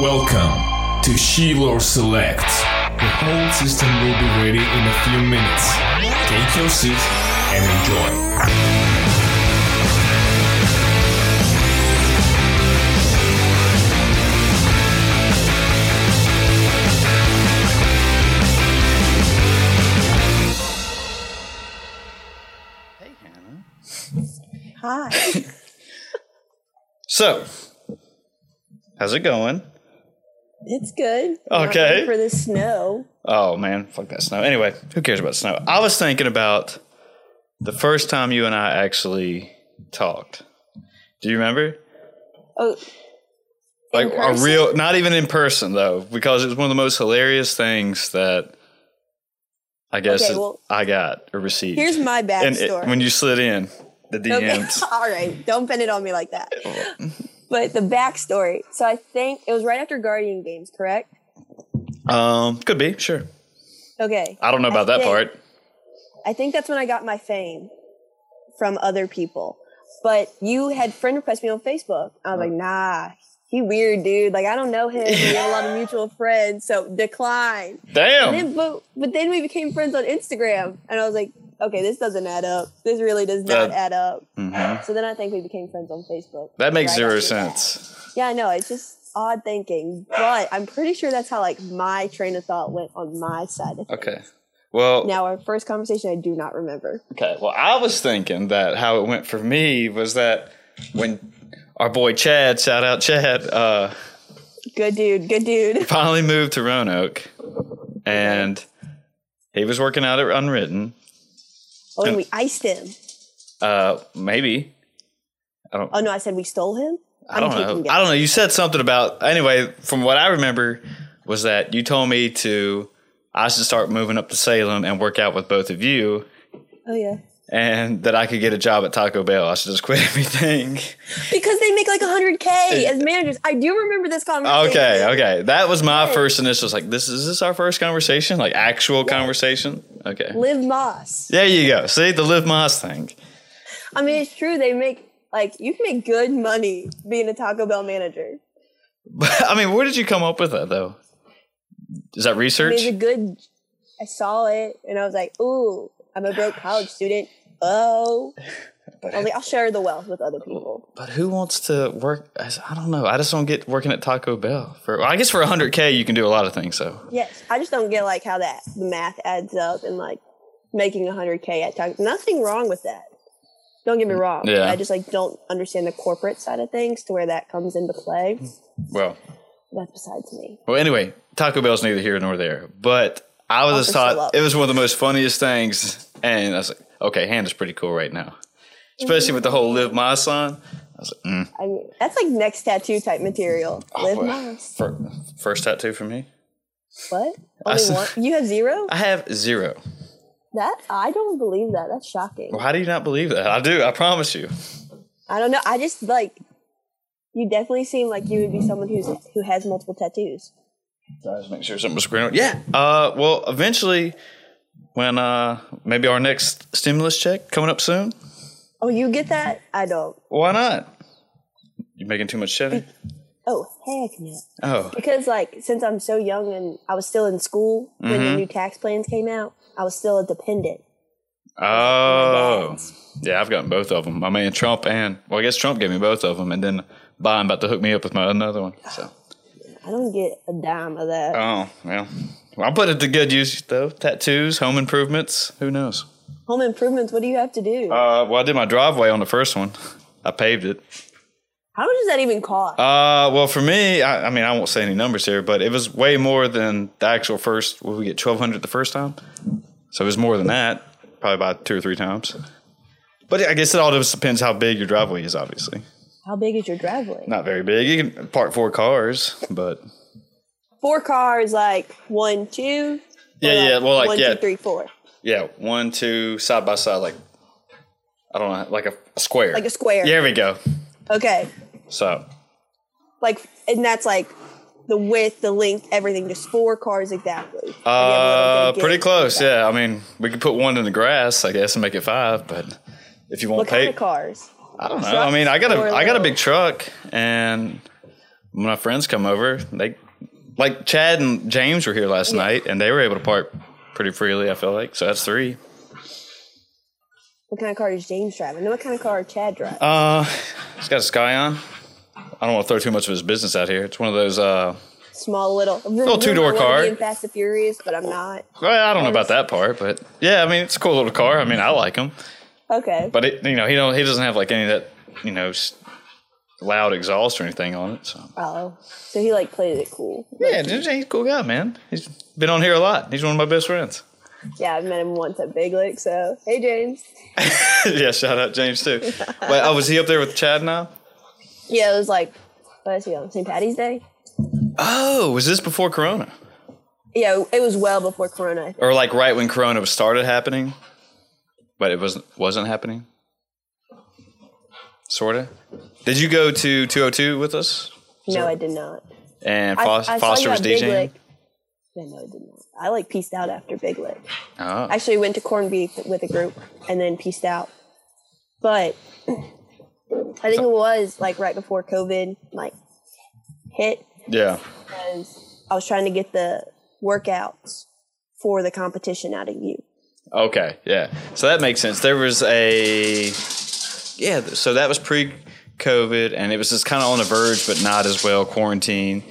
Welcome to Shiloh Select. The whole system will be ready in a few minutes. Take your seat and enjoy. Hey, Hannah. Hi. So, how's it going? It's good. Okay. For the snow. Oh man, fuck that snow. Anyway, who cares about snow? I was thinking about the first time you and I actually talked. Do you remember? Oh, Like a real, not even in person though, because it was one of the most hilarious things that I guess Okay, well, I got or received. here's my and it- backstory. when you slid in the okay. DMs. All right. Don't pin it on me like that. But the backstory. So I think it was right after Guardian Games, correct? um, could be sure. Okay. I don't know about that think- part. I think that's when I got my fame from other people. But you had friend request me on Facebook. I was like, nah, he weird, dude. Like, I don't know him. We have a lot of mutual friends. So decline. Damn. And then, but, but then we became friends on Instagram. And I was like, okay, this doesn't add up. This really does not add up. Mhm. So then I think we became friends on Facebook. That makes zero sense. Yeah, I know. It's just odd thinking. But I'm pretty sure that's how like my train of thought went on my side of. Okay. Well, Now our first conversation I do not remember. Okay. Well, I was thinking that how it went for me was that when our boy Chad, shout out Chad, uh, Good dude, good dude. finally moved to Roanoke, and he was working out at Unwritten. Oh, and we iced him. Uh, maybe I don't. Oh no, I said we stole him. I don't know. I don't know. You said something about anyway. From what I remember, was that you told me to I should start moving up to Salem and work out with both of you, Oh yeah. And that I could get a job at Taco Bell. I should just quit everything. Because they make like 100k as managers. I do remember this conversation. Okay, okay. That was my first initial. Like, this is this our first conversation? Like actual conversation? Okay. Liv Moss. There you go. See the Live Moss thing. I mean, it's true. They make like you can make good money being a Taco Bell manager. But I mean, where did you come up with that though? Is that I mean, research? it's a good. I saw it and I was like, "Ooh, I'm a broke college student." Oh, only I'll share the wealth with other people. But who wants to work? as- I don't know. I just don't get working at Taco Bell for. Well, I guess for hundred k, you can do a lot of things. So Yes, I just don't get like how that the math adds up and like making 100k at Taco. Nothing wrong with that. Don't get me mm, wrong. Yeah. I just like don't understand the corporate side of things to where that comes into play. well, That's besides me. well. Anyway, Taco Bell's neither here nor there. But I was just thought it was one of the most funniest things, and I was like, okay, Hannah's pretty cool right now, especially with the whole Live Moss sign. I was like, mm. I mean, that's like next tattoo type material. Live Well, Moss. fir- first tattoo for me. What? Only one? You have zero? I have zero. That I don't believe that. That's shocking. Well, how do you not believe that? I do. I promise you. I don't know. I just like you. Definitely seem like you would be someone who's who has multiple tattoos. Sorry, just make sure something was green. Yeah. Uh. Well, eventually, when uh maybe our next stimulus check coming up soon. Oh, you get that? I don't. Why not? You making too much cheddar? Oh, heck no. Oh. Because like since I'm so young and I was still in school when Mm-hmm. the new tax plans came out, I was still a dependent. Oh. Yeah, I've gotten both of them. My man Trump and well, I guess Trump gave me both of them, and then Biden about to hook me up with my another one. So I don't get a dime of that. Oh well, I'll put it to good use though. Tattoos, home improvements. Who knows? Home improvements. What do you have to do? Uh, well, I did my driveway on the first one. I paved it. How much does that even cost? Uh, well, for me, I, I mean, I won't say any numbers here, but it was way more than the actual first. What we get twelve hundred the first time, so it was more than that, probably about two or three times. But I guess it all just depends how big your driveway is. Obviously, How big is your driveway? not very big. You can park four cars, but Four cars, like one, two. yeah, or yeah. Well, like one, yeah, two, three, four. yeah, one, two, side by side, like I don't know, like a, a square, Like a square. There we go. Okay. So Like, and that's like the width, the length, everything. Just four cars exactly. And you have a Uh, little bit of pretty close. Yeah, I mean, we could put one in the grass, I guess, and make it five. But if you want What to pay, kind of cars? I don't know. I mean, I got a I got a big truck, and when my friends come over, they like Chad and James were here last Yeah. night, and they were able to park pretty freely. I feel like so that's three. What kind of car is James driving? And what kind of car Chad driving? Uh, he's got a Scion. I don't want to throw too much of his business out here. It's one of those. Uh, Small little. Little two-door car. In Fast and Furious, but I'm not. well, I don't know about that part, but yeah, I mean, it's a cool little car. I mean, I like him. Okay. But it, you know, he don't he doesn't have like any of that you know loud exhaust or anything on it. So Oh, so he like played it cool. yeah, he's a cool guy, man. He's been on here a lot. He's one of my best friends. Yeah, I've met him once at Big Lick. So hey, James. yeah, shout out James too. Wait, oh, was he up there with Chad now? Yeah, it was like what is he on St. Patty's Day? Oh, was this before Corona Yeah, it was well before Corona. or like right when Corona was started happening, but it wasn't wasn't happening? Sorta. Did you go to 202 with us? No, I did not. And I- Fos- I saw Foster was DJing. Lick. Yeah, no, I did not. I like pieced out after Big Lick. Oh. Actually, went to corned beef with a group and then pieced out. But I think it was like right before COVID like hit yeah. because I was trying to get the workouts for the competition out of you. Okay, yeah. So that makes sense. There was a yeah. So that was pre-COVID, and it was just kind of on the verge, but not as well quarantine.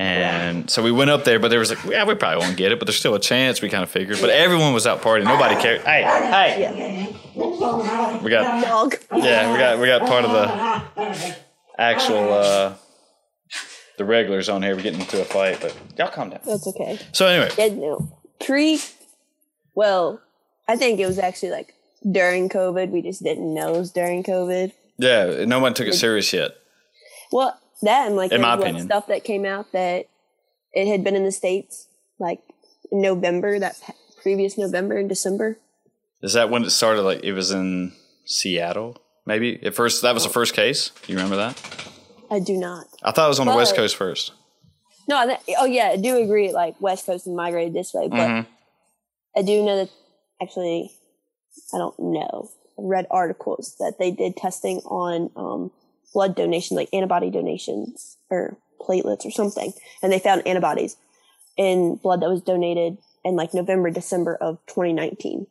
And so we went up there, but there was like, yeah, we probably won't get it, but there's still a chance. We kind of figured, but everyone was out partying. Nobody cared. Hey, hey, Yeah. we got Dog. yeah, we got we got part of the actual uh the regulars on here. We're getting into a fight, but y'all calm down. That's okay. So anyway, Yeah, no. Pre, well, I think it was actually like during COVID. We just didn't know it was during COVID. Yeah, no one took it serious yet. Well, that and like In my opinion. stuff that came out that it had been in the states like in November, that previous November and December. Is that when it started? Like it was in Seattle, maybe at first. That was the first case. Do you remember that? I do not. I thought it was on the West Coast first. No, I th- oh yeah, I do agree. Like West Coast and migrated this way, but Mhm. I do know that actually, I don't know. Read articles that they did testing on um, blood donation, like antibody donations or platelets or something, and they found antibodies in blood that was donated in like November, December of 2019.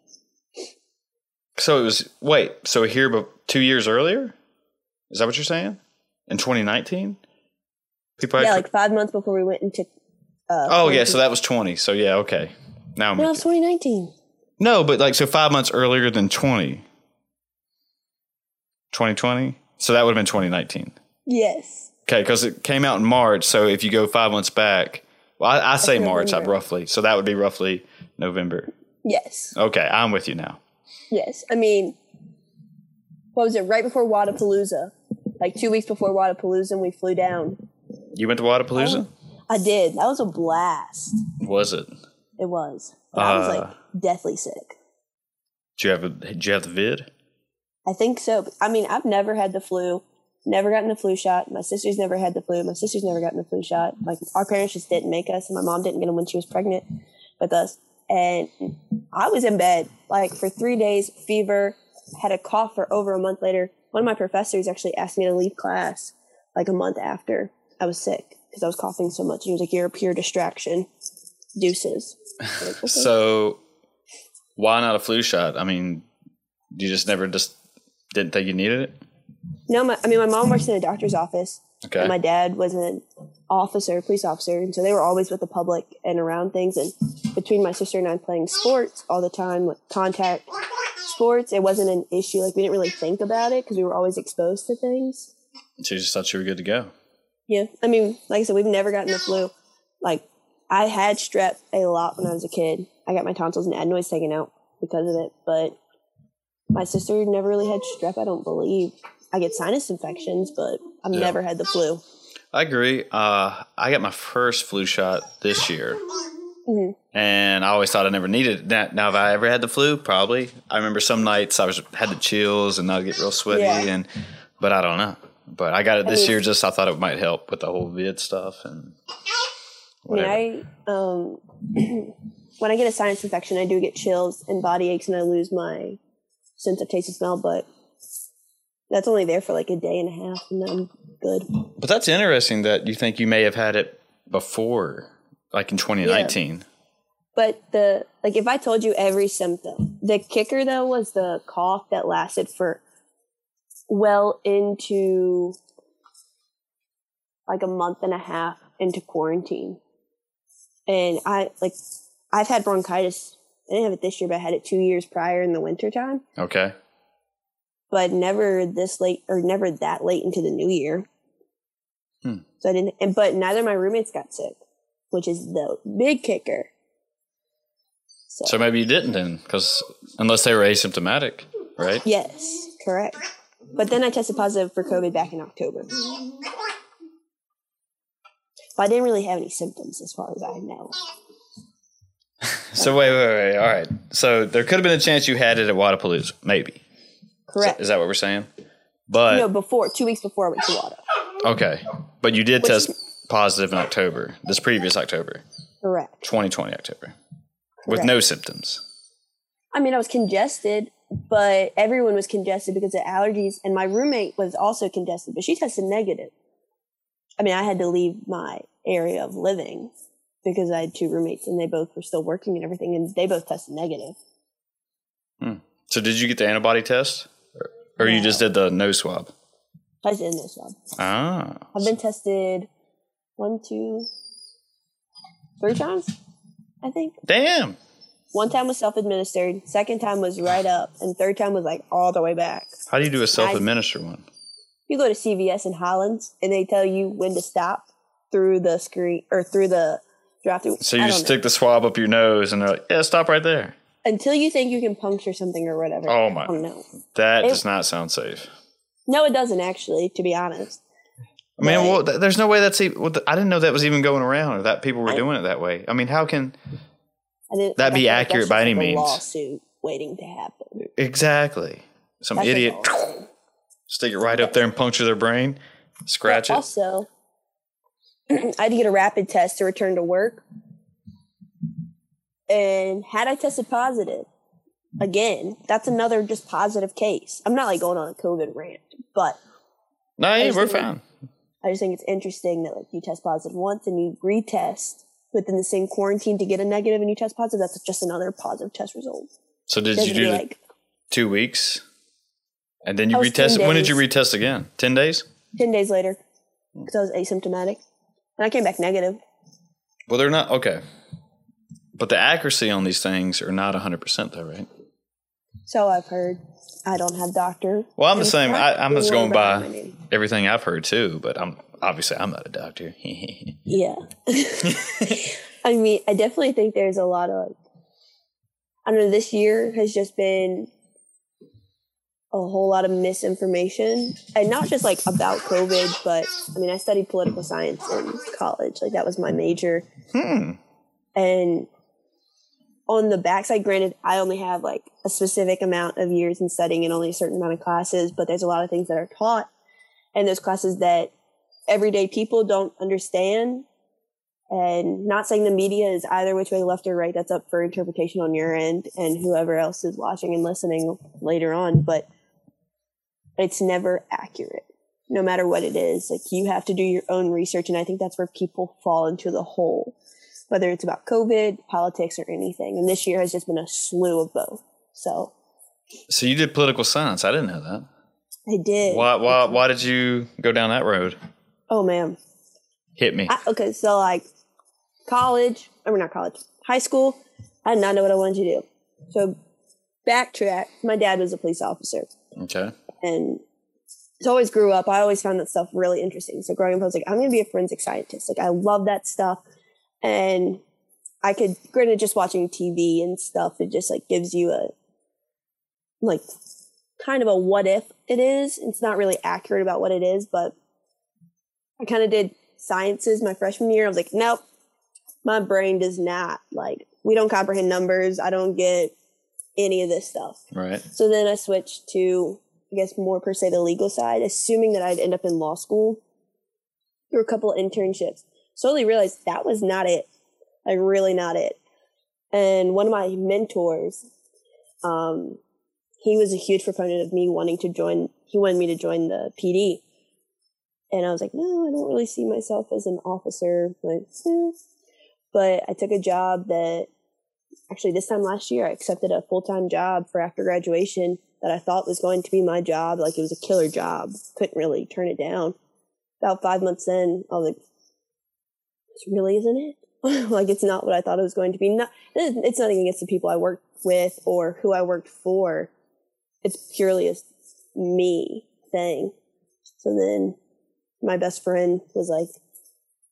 So it was wait. So here, but two years earlier. Is that what you're saying? In 2019, people. yeah, like five months before we went into. Uh, oh yeah, so that was 20. So yeah, okay. Now I'm no, it's 2019. no, but like so five months earlier than 20. 2020. So that would have been 2019. Yes. Okay, because it came out in March. So if you go five months back, well, I, I say March, I roughly. So that would be roughly November. Yes. Okay, I'm with you now. Yes. I mean, what was it? Right before Wodapalooza, like two weeks before Wodapalooza, and we flew down. You went to Wodapalooza? I did. That was a blast. Was it? It was. But I was Uh. like deathly sick. Do you have a, did you have the vid? I think so. I mean, I've never had the flu. Never gotten the flu shot. My sister's never had the flu. My sister's never gotten the flu shot. Like our parents just didn't make us, and my mom didn't get them when she was pregnant with us. And I was in bed like for three days, fever, had a cough for over a month later. One of my professors actually asked me to leave class like a month after I was sick because I was coughing so much. He was like, "You're a pure distraction." Deuces. Like, "Okay." So why not a flu shot? I mean, you just never just didn't think you needed it? no, my, I mean, my mom works in a doctor's office. Okay. And my dad was an officer, police officer, and so they were always with the public and around things. And between my sister and I playing sports all the time, with contact sports, it wasn't an issue. Like we didn't really think about it because we were always exposed to things. So you just thought you were good to go. Yeah, I mean, like I said, we've never gotten the flu. Like I had strep a lot when I was a kid. I got my tonsils and adenoids taken out because of it, but my sister never really had strep. I don't believe. I get sinus infections, but I've Yeah. never had the flu. I agree. Uh, I got my first flu shot this year, Mhm. and I always thought I never needed it. Now, now, have I ever had the flu? Probably. I remember some nights I was had the chills and I'd get real sweaty, Yeah. and but I don't know. But I got it this mean- year. Just I thought it might help with the whole vid stuff and whatever. I mean, I um, when I get a sinus infection, I do get chills and body aches, and I lose my sense of taste and smell. But that's only there for like a day and a half, and then I'm good. but that's interesting that you think you may have had it before, like in 2019. But the like, if I told you every symptom, the kicker though was the cough that lasted for well into like a month and a half into quarantine. And I like I've had bronchitis. I didn't have it this year, but I had it two years prior in the wintertime. Okay. But never this late or never that late into the new year. Hmm. So I didn't and but neither of my roommates got sick, which is the big kicker. So, So maybe you didn't then, because unless they were asymptomatic, right? yes, correct. But then I tested positive for COVID back in October. But I didn't really have any symptoms as far as I know. So wait, wait, wait. All right. So there could have been a chance you had it at Wodapalooza, maybe. Correct. Is that what we're saying? But no, before two weeks before I went to Wada. okay, but you did Which- test positive in October, this previous October, Correct. 2020 October, with no symptoms. I mean, I was congested, but everyone was congested because of allergies, and my roommate was also congested, but she tested negative. I mean, I had to leave my area of living because I had two roommates, and they both were still working and everything, and they both tested negative. So did you get the antibody test, or, or you just did the nose swab? I did this swab. Ah, I've been tested one, two, three times, I think. damn. One time was self-administered, second time was right up, and third time was like all the way back. How do you do a self-administer one? you go to CVS in Highlands and they tell you when to stop through the screen or through the drive through. So you just stick the swab up your nose, and they're like, "Yeah, stop right there." until you think you can puncture something or whatever. Oh my. Don't. That It- does not sound safe. No, it doesn't actually, to be honest. I mean, well, th- there's no way that's even. Well, th- I didn't know that was even going around, or that people were I- doing it that way. I mean, how can That'd be accurate by any like means. Lawsuit waiting to happen. exactly some That's idiot stick it right up there and puncture their brain, scratch it? Also, I had to get a rapid test to return to work. And had I tested positive, again, that's another just positive case. I'm not like going on a COVID rant, but No, yeah, we're fine. I just think it's interesting that like you test positive once and you retest within the same quarantine to get a negative and you test positive. That's just another positive test result. So did you do like two weeks, and then you I was 10 retest? When did you retest again? Ten days? ten days later because I was asymptomatic and I came back negative. Well, they're not okay. But the accuracy on these things are not 100% though, right? So I've heard. I don't have doctor. Well, I'm the same. I, I'm just going by everything I've heard too, but I'm obviously I'm not a doctor. Yeah. I mean, I definitely think there's a lot of, like, I don't know, this year has just been a whole lot of misinformation. And not just like about COVID, but I mean, I studied political science in college. Like, that was my major. hmm. And on the backside, granted, I only have like a specific amount of years in studying and only a certain amount of classes, but there's a lot of things that are taught and those classes that everyday people don't understand. And not saying the media is either which way, left or right. That's up for interpretation on your end and whoever else is watching and listening later on. But it's never accurate, no matter what it is. Like you have to do your own research. And I think that's where people fall into the hole whether it's about COVID, politics, or anything. And this year has just been a slew of both. So So you did political science. I didn't know that. I did. Why, why, why did you go down that road? Oh man. Hit me. I, okay, so like college, I mean not college, high school, I did not know what I wanted to do. So backtrack, my dad was a police officer okay. And so I always grew up, I always found that stuff really interesting. So growing up, I was like, I'm gonna be a forensic scientist. Like I love that stuff. And I could granted just watching TV and stuff, it just like gives you a like kind of a what if it is. It's not really accurate about what it is, but I kind of did sciences my freshman year. I was like, nope, my brain does not like we don't comprehend numbers. I don't get any of this stuff. Right. So then I switched to, I guess, more per se the legal side, assuming that I'd end up in law school through a couple of internships. Slowly realized that was not it. Like, really not it. And one of my mentors, um, he was a huge proponent of me wanting to join, he wanted me to join the PD. And I was like, no, I don't really see myself as an officer. Like, eh. But I took a job that actually this time last year, I accepted a full time job for after graduation that I thought was going to be my job. Like it was a killer job. Couldn't really turn it down. About five months in, I was like, this really isn't it? like it's not what I thought it was going to be. Not, it's nothing against the people I worked with or who I worked for. It's purely a me thing. So then my best friend was like,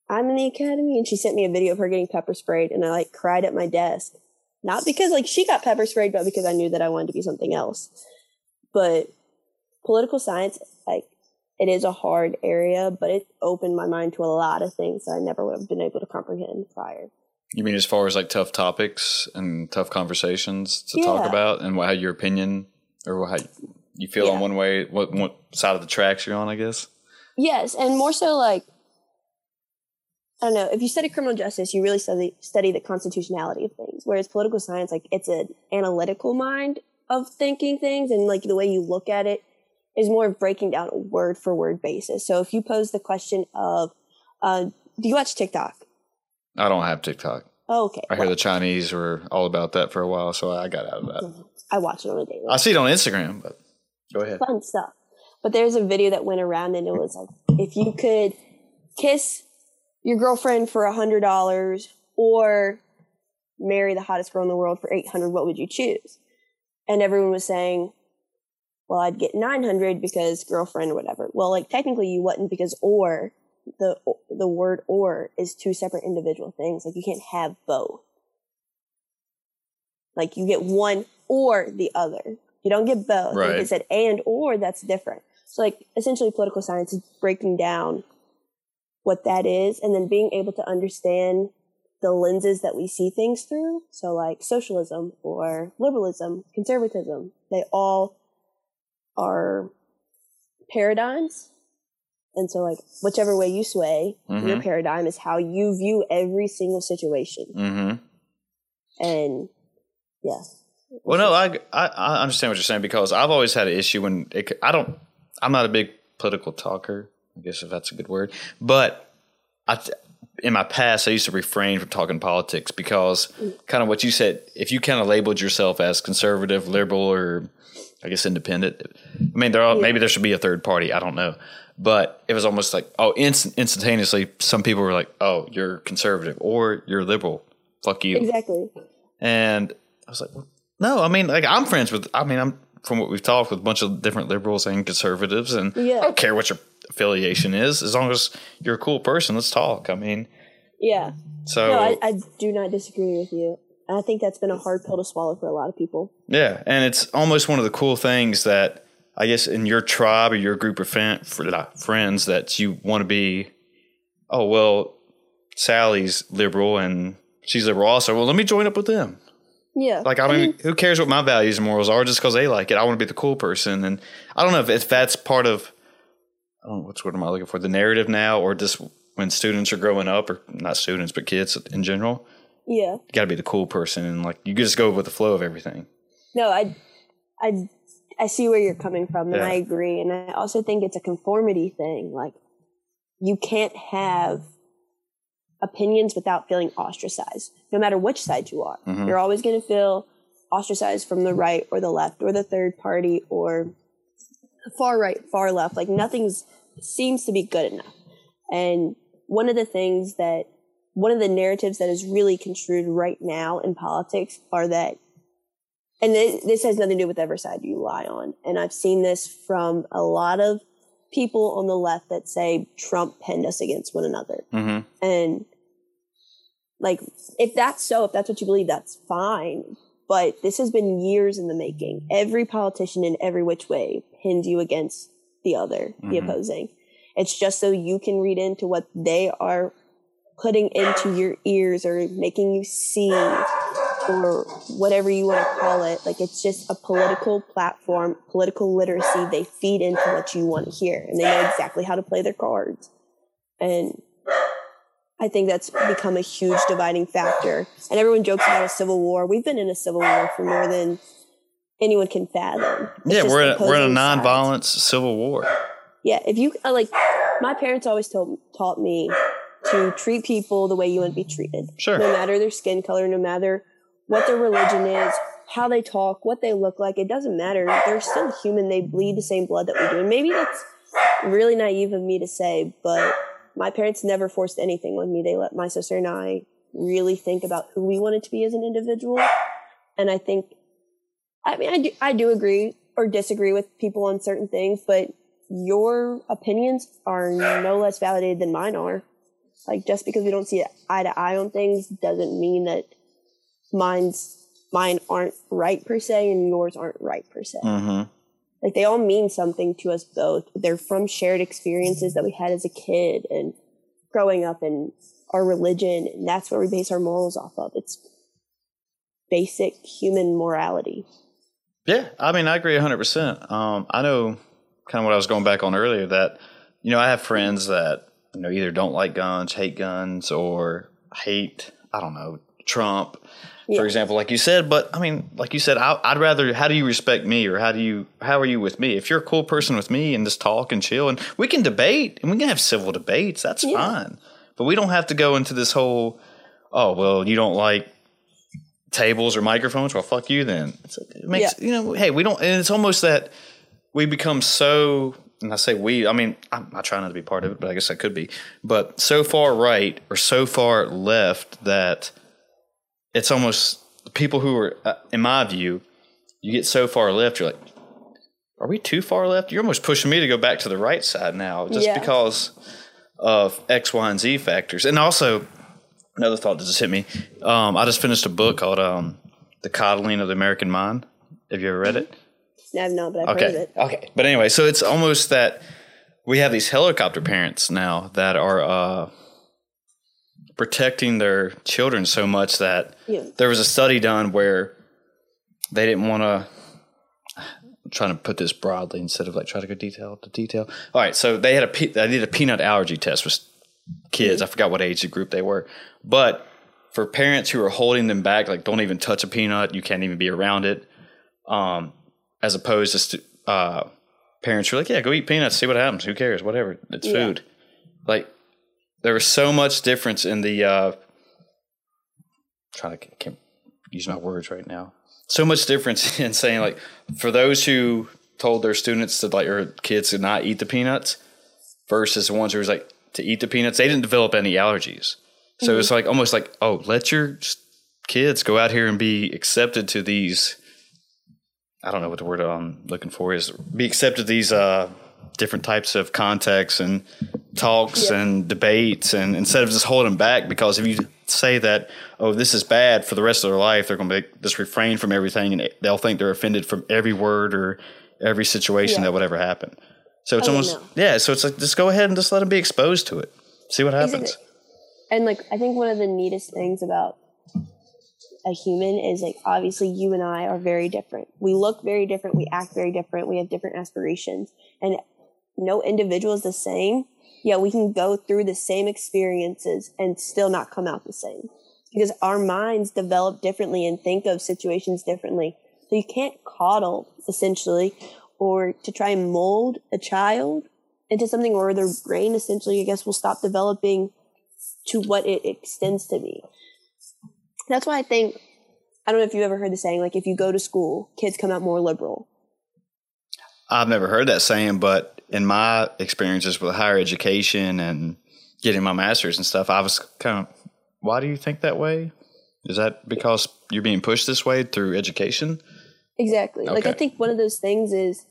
I'm in the academy. And she sent me a video of her getting pepper sprayed. And I like cried at my desk. Not because like she got pepper sprayed, but because I knew that I wanted to be something else. But political science, like it is a hard area, but it opened my mind to a lot of things that I never would have been able to comprehend prior. You mean as far as like tough topics and tough conversations to talk about, and how your opinion or how you feel on one way, what what side of the tracks you're on, I guess. Yes, and more so like I don't know. If you study criminal justice, you really study study the constitutionality of things. Whereas political science, like it's an analytical mind of thinking things, and like the way you look at it is more of breaking down a word for word basis. So if you pose the question of, uh, "Do you watch TikTok?" I don't have TikTok. Oh, okay, I hear the Chinese were all about that for a while, so I got out of that. I watch it on a daily. I see it on Instagram, but go ahead. fun stuff. But there's a video that went around and it was like, if you could kiss your girlfriend for a hundred dollars or marry the hottest girl in the world for 800, what would you choose? And everyone was saying, well, I'd get 900 because girlfriend or whatever. Well, like technically you wouldn't because or the, the word or is two separate individual things. Like you can't have both. Like you get one or the other. You don't get both. Like Right. it said and or, that's different. So like essentially political science is breaking down what that is and then being able to understand the lenses that we see things through. So like socialism or liberalism, conservatism, they all are paradigms. And so like whichever way you sway, your Mhm. paradigm is how you view every single situation. Mm-hmm. And yeah. Well, no, I, I I understand what you're saying because I've always had an issue when it, I don't. I'm not a big political talker. I guess if that's a good word, but I. th- In my past, I used to refrain from talking politics because, kind of what you said, if you kind of labeled yourself as conservative, liberal, or I guess independent, I mean, there are, maybe there should be a third party. I don't know, but it was almost like, oh, inst- instantaneously, some people were like, oh, you're conservative or you're liberal. Fuck you. Exactly. And I was like, well, no, I mean, like, I'm friends with, I mean, I'm from what we've talked with a bunch of different liberals and conservatives, and Yeah. I don't care what your affiliation is, as long as you're a cool person, let's talk. I mean, Yeah. so, No, I, I do not disagree with you. And I think that's been a hard pill to swallow for a lot of people. yeah. And it's almost one of the cool things that I guess in your tribe or your group of friends that you want to be, oh, well, Sally's liberal and she's liberal also. Well, let me join up with them. Yeah. Like, I mean, who cares what my values and morals are just because they like it? I want to be the cool person. And I don't know if, if that's part of, I don't know, what's what am I looking for? The narrative now, or just when students are growing up, or not students, but kids in general, yeah. you got to be the cool person. And like, you just go with the flow of everything. No, I, I, I see where you're coming from, and Yeah. I agree. And I also think it's a conformity thing. Like, you can't have opinions without feeling ostracized, no matter which side you are. Mm-hmm. You're always going to feel ostracized from the right or the left or the third party or far right, far left. Like, nothing seems to be good enough. And one of the things that one of the narratives that is really construed right now in politics are that and this, has nothing to do with every side you lie on and i've seen this from a lot of people on the left that say trump pinned us against one another hmm and like if that's so if that's what you believe that's fine but this has been years in the making. Every politician in every which way pins you against the other the Mhm. opposing. It's just so you can read into what they are putting into your ears or making you see or whatever you want to call it. Like it's just a political platform political literacy. They feed into what you want to hear and they know exactly how to play their cards. And I think that's become a huge dividing factor. And everyone jokes about a civil war. We've been in a civil war for more than anyone can fathom. It's Yeah, we're in, a- we're in a non-violent civil war. Yeah, if you uh, like, my parents always told taught me to treat people the way you want to be treated. Sure. No matter their skin color, no matter what their religion is, how they talk, what they look like. It doesn't matter. They're still human. They bleed the same blood that we do. And maybe that's really naive of me to say, but my parents never forced anything on me. They let my sister and I really think about who we wanted to be as an individual. And I think, I mean, I do, I do agree or disagree with people on certain things, but your opinions are no less validated than mine are. Like just because we don't see eye to eye on things doesn't mean that mine's mine aren't right per se and yours aren't right per se. hmm Like they all mean something to us both. They're from shared experiences that we had as a kid and growing up and our religion, and that's where we base our morals off of. It's basic human morality. Yeah, I mean, I agree 100%. Um, I know kind of what I was going back on earlier that, you know, I have friends that, you know, either don't like guns, hate guns, or hate, I don't know, Trump, Yeah. for example, like you said. But I mean, like you said, I, I'd rather, how do you respect me or how do you, how are you with me? If you're a cool person with me and just talk and chill and we can debate and we can have civil debates, that's Yeah. fine. But we don't have to go into this whole, oh, well, you don't like tables or microphones, well, fuck you then. It's, it makes, you know, hey, we don't, and it's almost that we become so, and I say we, I mean, I'm, I try not to be part of it, but I guess I could be, but so far right or so far left that it's almost people who are, uh, in my view, you get so far left, you're like, are we too far left? You're almost pushing me to go back to the right side now just Yeah. because of X, Y, and Z factors. And also, another thought that just hit me. Um, I just finished a book called um, "The Coddling of the American Mind." Have you ever read it? I've not, but I've heard of Okay. it. Okay. But anyway, so it's almost that we have these helicopter parents now that are uh, protecting their children so much that Yeah. there was a study done where they didn't want to. I'm trying to put this broadly instead of like try to go detail to detail. All right, so they had a pe- they did a peanut allergy test with kids. I forgot what age group they were, but for parents who are holding them back, like don't even touch a peanut, you can't even be around it. Um, as opposed to uh, parents who are like, yeah, go eat peanuts, see what happens. Who cares? Whatever, it's Yeah. food. Like there was so much difference in the. Uh, trying to can't use my words right now. So much difference in saying like for those who told their students to like or kids to not eat the peanuts versus the ones who was like to eat the peanuts, they didn't develop any allergies. So it's like almost like oh, let your kids go out here and be accepted to these. I don't know what the word I'm looking for is. Be accepted to these uh, different types of contexts and talks Yeah. and debates, and instead of just holding back, because if you say that oh this is bad for the rest of their life, they're going to just refrain from everything, and they'll think they're offended from every word or every situation Yeah. that would ever happen. So it's Oh, almost no. yeah. So it's like just go ahead and just let them be exposed to it. See what happens. Exactly. And like I think one of the neatest things about a human is like obviously you and I are very different. We look very different, we act very different, we have different aspirations and no individual is the same. Yet we can go through the same experiences and still not come out the same. Because our minds develop differently and think of situations differently. So you can't coddle essentially or to try and mold a child into something where their brain essentially, I guess, will stop developing to what it extends to be. That's why I think, I don't know if you've ever heard the saying, like, if you go to school, kids come out more liberal. I've never heard that saying, but in my experiences with higher education and getting my master's and stuff, I was kind of, why do you think that way? Is that because you're being pushed this way through education? Exactly. Like I think one of those things is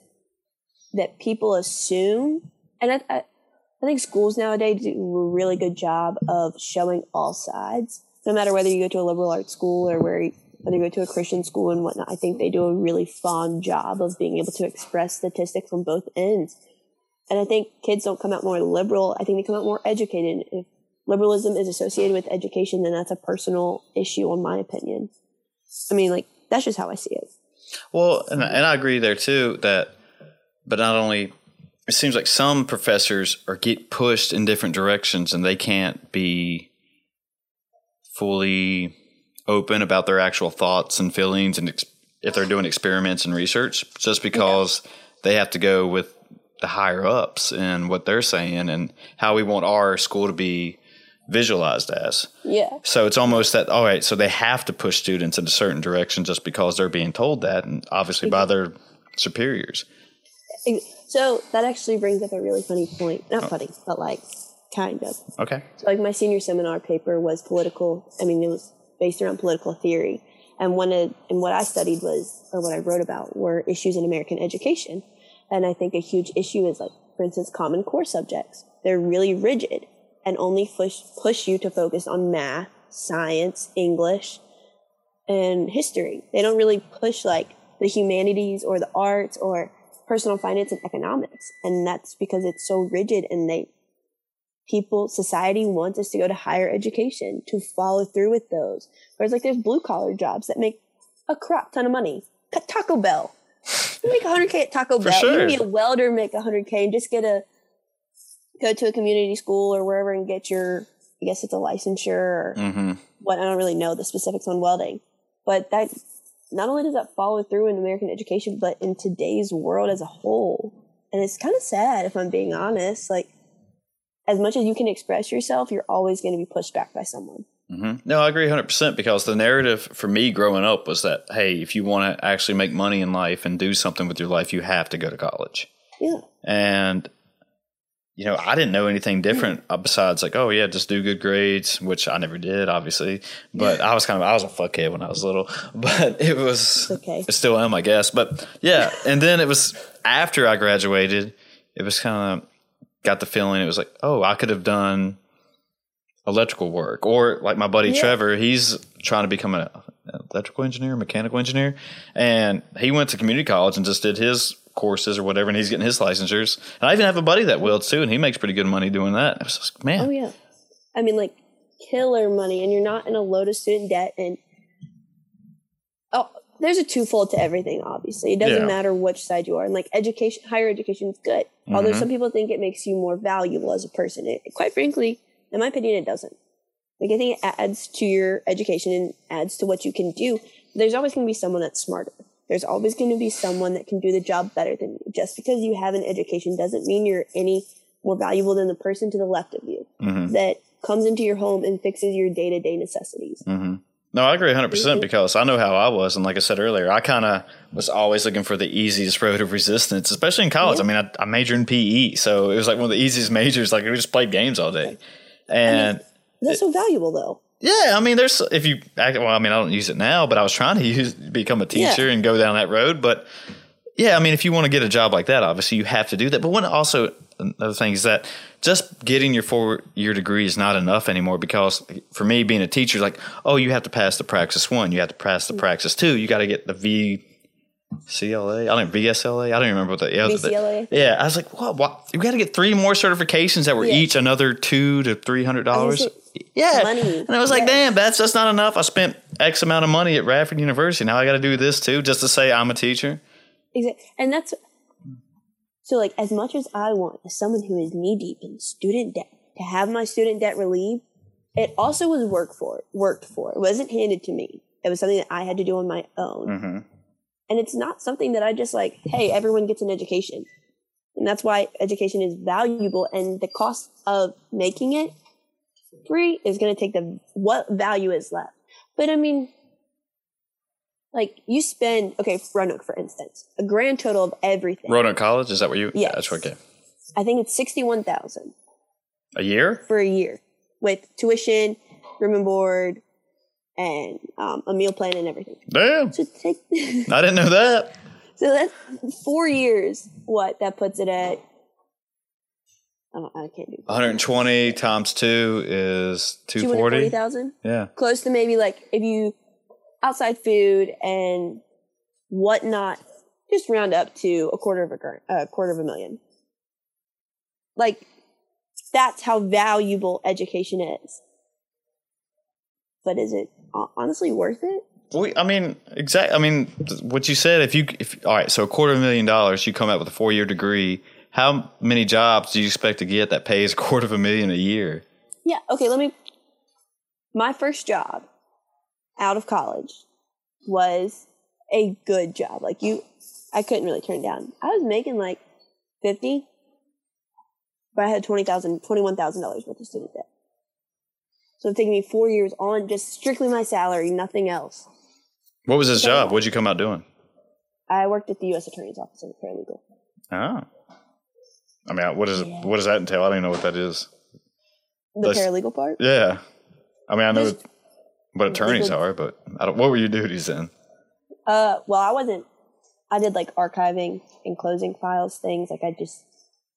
that people assume, and I, I, I think schools nowadays do a really good job of showing all sides. No matter whether you go to a liberal arts school or where you, whether you go to a Christian school and whatnot, I think they do a really fun job of being able to express statistics from both ends. And I think kids don't come out more liberal. I think they come out more educated. If liberalism is associated with education, then that's a personal issue, in my opinion. I mean, like that's just how I see it. Well, and, and I agree there too that, but not only, it seems like some professors are get pushed in different directions and they can't be fully open about their actual thoughts and feelings and ex- if they're doing experiments and research just because they have to go with the higher ups and what they're saying and how we want our school to be visualized as. Yeah. So it's almost that all right, so they have to push students in a certain direction just because they're being told that and obviously by their superiors. So that actually brings up a really funny point. Not oh. funny, but like kind of. Okay. So like my senior seminar paper was political. I mean, it was based around political theory, and one of and what I studied was or what I wrote about were issues in American education. And I think a huge issue is like, for instance, Common Core subjects. They're really rigid and only push push you to focus on math, science, English, and history. They don't really push like the humanities or the arts or personal finance and economics. And that's because it's so rigid and they people, society wants us to go to higher education to follow through with those. Whereas like there's blue collar jobs that make a crap ton of money. Taco Bell. Make 100K at Taco Bell. You can be a welder, make 100K and just get a, go to a community school or wherever and get your, I guess it's a licensure or Mm-hmm. what, I don't really know the specifics on welding. But that, not only does that follow through in American education, but in today's world as a whole. And it's kind of sad if I'm being honest. Like, as much as you can express yourself, you're always going to be pushed back by someone. Hmm No, I agree 100% because the narrative for me growing up was that, hey, if you want to actually make money in life and do something with your life, you have to go to college. Yeah. And, you know, I didn't know anything different uh, besides like, oh, yeah, just do good grades, which I never did, obviously. But I was kind of, I was a fuckhead when I was little. But it was, okay. I still am, I guess. But yeah. And then it was after I graduated, it was kind of, got the feeling it was like, oh, I could have done electrical work. Or like my buddy Yeah. Trevor, he's trying to become an electrical engineer, mechanical engineer. And he went to community college and just did his courses or whatever, and he's getting his licensures. And I even have a buddy that welds too, and he makes pretty good money doing that. I was just, man, Oh, yeah. I mean, like, killer money, and you're not in a load of student debt. And, oh, there's a twofold to everything, obviously. It doesn't Yeah. matter which side you are. And, like, education, higher education is good. Although Mhm. some people think it makes you more valuable as a person. It, quite frankly, in my opinion, it doesn't. Like, I think it adds to your education and adds to what you can do. There's always going to be someone that's smarter. There's always going to be someone that can do the job better than you. Just because you have an education doesn't mean you're any more valuable than the person to the left of you Mhm. that comes into your home and fixes your day to day necessities. hmm No, I agree 100% because I know how I was. And like I said earlier, I kind of was always looking for the easiest road of resistance, especially in college. I mean, I, I majored in PE. So it was like one of the easiest majors. Like we just played games all day. And That's so valuable, though. yeah, I mean, there's, if you, act- well, I mean, I don't use it now, but I was trying to use, become a teacher Yeah. and go down that road. But yeah, I mean, if you want to get a job like that, obviously you have to do that. But one also, another thing is that just getting your four year degree is not enough anymore because for me, being a teacher, like, oh, you have to pass the praxis one, you have to pass the mm. praxis two, you got to get the V. CLA, I don't VSLA. I don't even remember what the yeah, the- VCLA? Yeah, I was like, what? what? You got to get three more certifications that were Yeah. each another two to three hundred dollars. Yeah, money. and I was like, Yeah. damn, that's just not enough. I spent X amount of money at Radford University. Now I got to do this too, just to say I'm a teacher. Exactly. And that's so, like, as much as I want, as someone who is knee deep in student debt, to have my student debt relieved, it also was work for worked for. It wasn't handed to me. It was something that I had to do on my own. Mm-hmm. And it's not something that I just like, hey, everyone gets an education. And that's why education is valuable and the cost of making it free is going to take the what value is left. But I mean, like you spend, okay, Roanoke, for instance, a grand total of everything. Roanoke College, is that what you? Yes. that's okay. I think it's 61,000. A year? for a year with tuition, room and board, and um, a meal plan and everything. Damn. So take I didn't know that. so that's four years. What that puts it at? I don't. I can't do. 120 times two is Two hundred forty 240. Yeah. Close to maybe like if you outside food and whatnot, just round up to a quarter of a quarter of a million. Like that's how valuable education is. But is it honestly worth it? We, I mean, exactly. I mean, what you said. If you, if all right, so a quarter of a million dollars, you come out with a four year degree. How many jobs do you expect to get that pays a quarter of a million a year? Yeah. Okay. Let me. My first job out of college was a good job. Like you, I couldn't really turn down. I was making like fifty, but I had twenty thousand, twenty-one thousand dollars worth of student debt. So it taking me four years on just strictly my salary, nothing else. What was his job? What'd you come out doing? I worked at the U.S. Attorney's Office as a paralegal. Oh. I mean, what is it? What does that entail? I don't even know what that is. The That's- paralegal part. Yeah. I mean, I know Just- what attorneys are, but I don't, what were your duties then? Uh, well, I wasn't. I did like archiving and closing files, things like I just.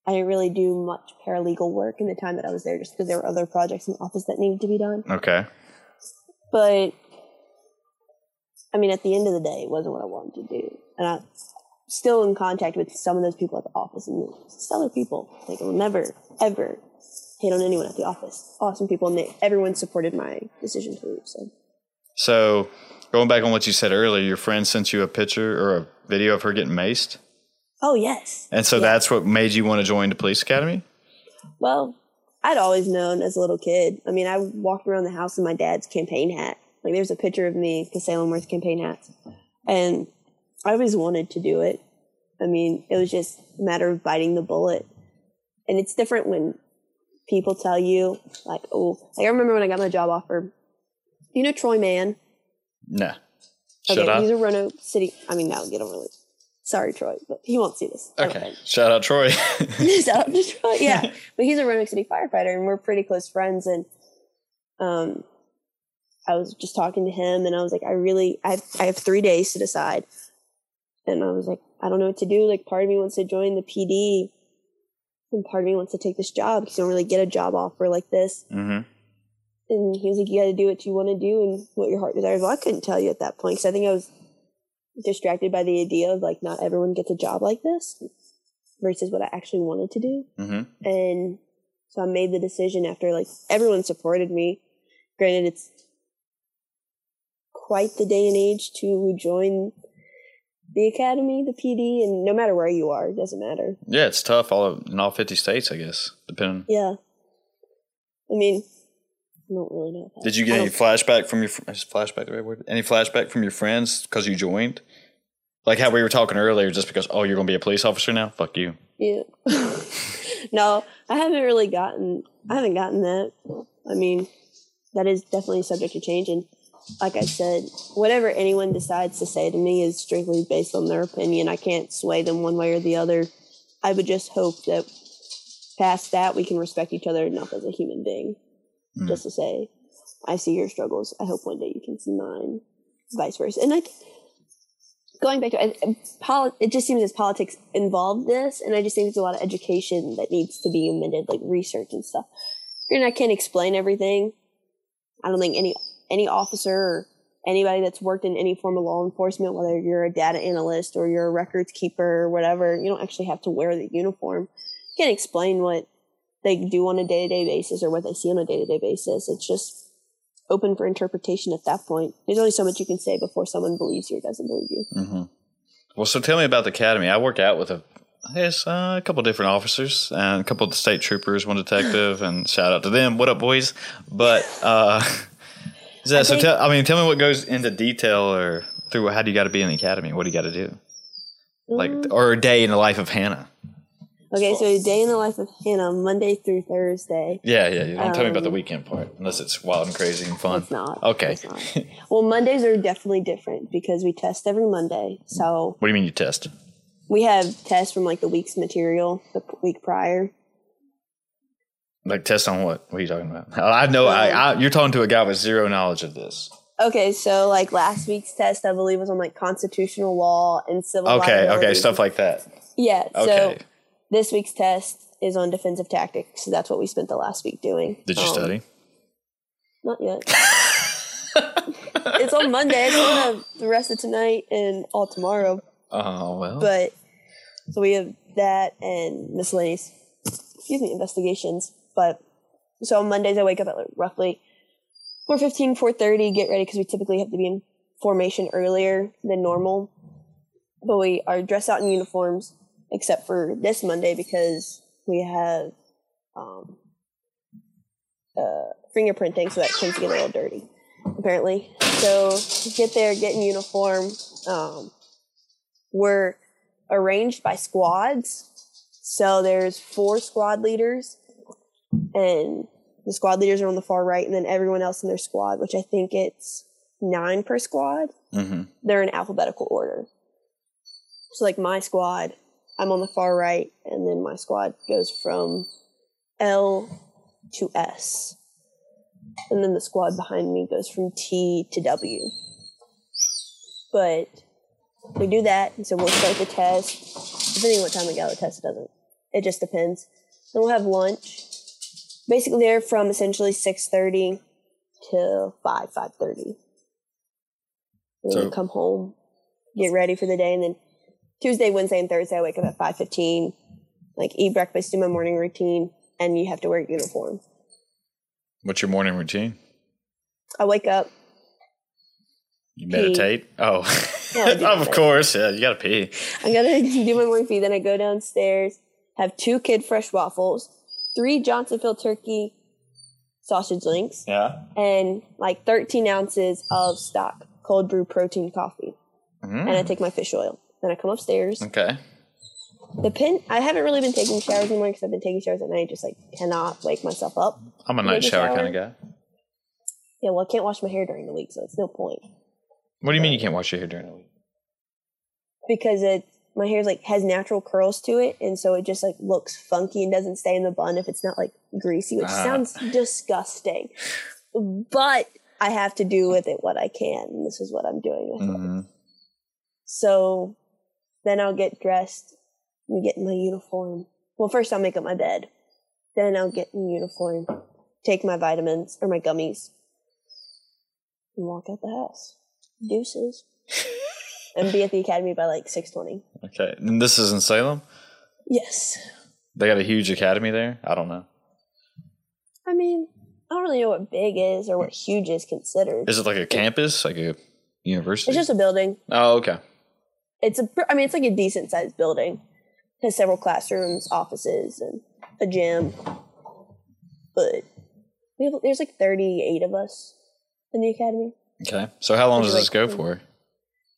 I didn't really do much paralegal work in the time that I was there, just because there were other projects in the office that needed to be done. Okay. But I mean, at the end of the day, it wasn't what I wanted to do, and I'm still in contact with some of those people at the office, and stellar people. Like I'll never ever hate on anyone at the office. Awesome people, and they, everyone supported my decision to leave. So So, going back on what you said earlier, your friend sent you a picture or a video of her getting maced, oh yes, and so Yeah. that's what made you want to join the police academy. Well, I'd always known as a little kid. I mean, I walked around the house in my dad's campaign hat. Like, there's a picture of me because Salem wears campaign hats. And I always wanted to do it. I mean, it was just a matter of biting the bullet. And it's different when people tell you, like, oh, like I remember when I got my job offer. You know Troy Mann? Nah. Okay, I? he's a Roanoke City. I mean, no, you don't really. Sorry, Troy, but he won't see this. Okay. Shout out Troy. Shout out to Troy. Yeah, but he's a Roanoke City firefighter, and we're pretty close friends. And um, I was just talking to him, and I was like, I really, I have, I have three days to decide. And I was like, I don't know what to do. Like, part of me wants to join the PD, and part of me wants to take this job because you don't really get a job offer like this. hmm And he was like, you got to do what you want to do and what your heart desires. Well, I couldn't tell you at that point because I think I was distracted by the idea of like not everyone gets a job like this versus what I actually wanted to do. hmm And so I made the decision after like everyone supported me. Granted, it's quite the day and age to join the academy, the PD, and no matter where you are, it doesn't matter. Yeah, it's tough all in all fifty states, I guess. Depending. Yeah. I mean, don't really know. Did you get any flashback from your? Is flashback the right word? Any flashback from your friends because you joined? Like how we were talking earlier, just because oh you're gonna be a police officer now? Fuck you. Yeah. no, I haven't really gotten. I haven't gotten that. I mean, that is definitely subject to change. And like I said, whatever anyone decides to say to me is strictly based on their opinion. I can't sway them one way or the other. I would just hope that past that we can respect each other enough as a human being, Mm. just to say, I see your struggles. I hope one day you can see mine, vice versa. And. Th- Going back to poli- it just seems as politics involved this, and I just think there's a lot of education that needs to be amended, like research and stuff. And I can't explain everything. I don't think any any officer or anybody that's worked in any form of law enforcement, whether you're a data analyst or you're a records keeper or whatever, you don't actually have to wear the uniform. You can't explain what they do on a day to day basis or what they see on a day to day basis. It's just open for interpretation at that point. There's only so much you can say before someone believes you or doesn't believe you. hmm Well, so tell me about the academy. I worked out with a, I guess, uh, a couple different officers and a couple of the state troopers, one detective, and shout out to them. What up, boys? But uh, is that, so think- tell, I mean, tell me what goes into detail or through how do you got to be in the academy? What do you got to do? Like, Mm. or a day in the life of Hannah. Okay, so a day in the life of Hannah, Monday through Thursday. Yeah, yeah. Don't tell me about the Um, weekend part, unless it's wild and crazy and fun. It's not. Okay. It's not. Well, Mondays are definitely different because we test every Monday. So What do you mean you test? we have tests from like the week's material the week prior. Like test on what? What are you talking about? I know. I, I you're talking to a guy with zero knowledge of this. Okay, so like last week's test, I believe was on like constitutional law and civil. Okay. Okay. Stuff like that. Yeah. Okay. So this week's test is on defensive tactics. So that's what we spent the last week doing. Did you Um, study? Not yet. it's on Monday. I still have the rest of tonight and all tomorrow. Oh well. But so we have that and miscellaneous, excuse me, investigations. But so on Mondays I wake up at like roughly 4.15, 4.30, get ready because we typically have to be in formation earlier than normal. But we are dressed out in uniforms except for this Monday because we have um, uh, fingerprinting, so that to get a little dirty, apparently. So get there, get in uniform. Um, we're arranged by squads. So there's four squad leaders, and the squad leaders are on the far right, and then everyone else in their squad, which I think it's nine per squad, hmm they're in alphabetical order. So like my squad, I'm on the far right, and then my squad goes from L to S. And then the squad behind me goes from T to W. But we do that, and so we'll start the test. Depending on what time we got the test, it doesn't. It just depends. Then we'll have lunch. Basically, there from essentially six thirty to five five thirty. And So- then come home, get ready for the day, and then Tuesday, Wednesday, and Thursday, I wake up at five fifteen, like eat breakfast, do my morning routine, and you have to wear a uniform. What's your morning routine? I wake up, You meditate? Oh, No, I do of course. Yeah, you gotta pee. I gotta do my morning feed, then I go downstairs, have two kid fresh waffles, three Johnsonville turkey sausage links, Yeah. and like 13 ounces of stock cold brew protein coffee. Mm. And I take my fish oil. Then I come upstairs. Okay. The pin, I haven't really been taking showers anymore because I've been taking showers at night, just like cannot wake myself up. I'm a night shower shower. kind of guy. Yeah, well, I can't wash my hair during the week, so it's no point. What do you mean you can't wash your hair during the week? because it my hair's like has natural curls to it and so it just like looks funky and doesn't stay in the bun if it's not like greasy which Ah. sounds disgusting but i have to do with it what i can and this is what i'm doing with it hmm so then i'll get dressed and get in my uniform well first i'll make up my bed then i'll get in uniform take my vitamins or my gummies and walk out the house deuces and be at the academy by like 6.20 Okay. And this is in Salem? yes They got a huge academy there? I don't know. I mean, I don't really know what big is or what huge is considered. Is it like a campus? Like a university? It's just a building. oh, okay. It's a I mean, it's like a decent sized building. It has several classrooms, offices, and a gym. But we have, there's like 38 of us in the academy. Okay. So how long does this like- go for?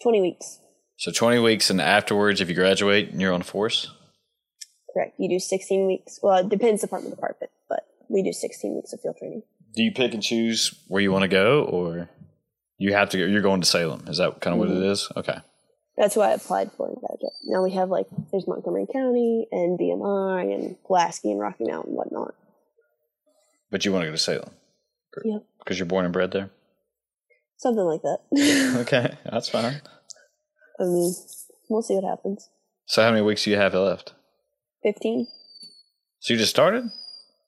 20 weeks. So 20 weeks, and afterwards, if you graduate, and you're on force? Correct. You do 16 weeks. Well, it depends department to department, but we do 16 weeks of field training. Do you pick and choose where you want to go, or you have to go? You're going to Salem. Is that kind of what it Mm-hmm. is? Okay. That's what I applied for in graduate. Now we have like, there's Montgomery County and BMI and Pulaski and Rocky Mountain and whatnot. But you want to go to Salem? Yep. Because you're born and bred there? Something like that. Okay. That's fine. I mean, we'll see what happens. So how many weeks do you have left? 15 So you just started? Did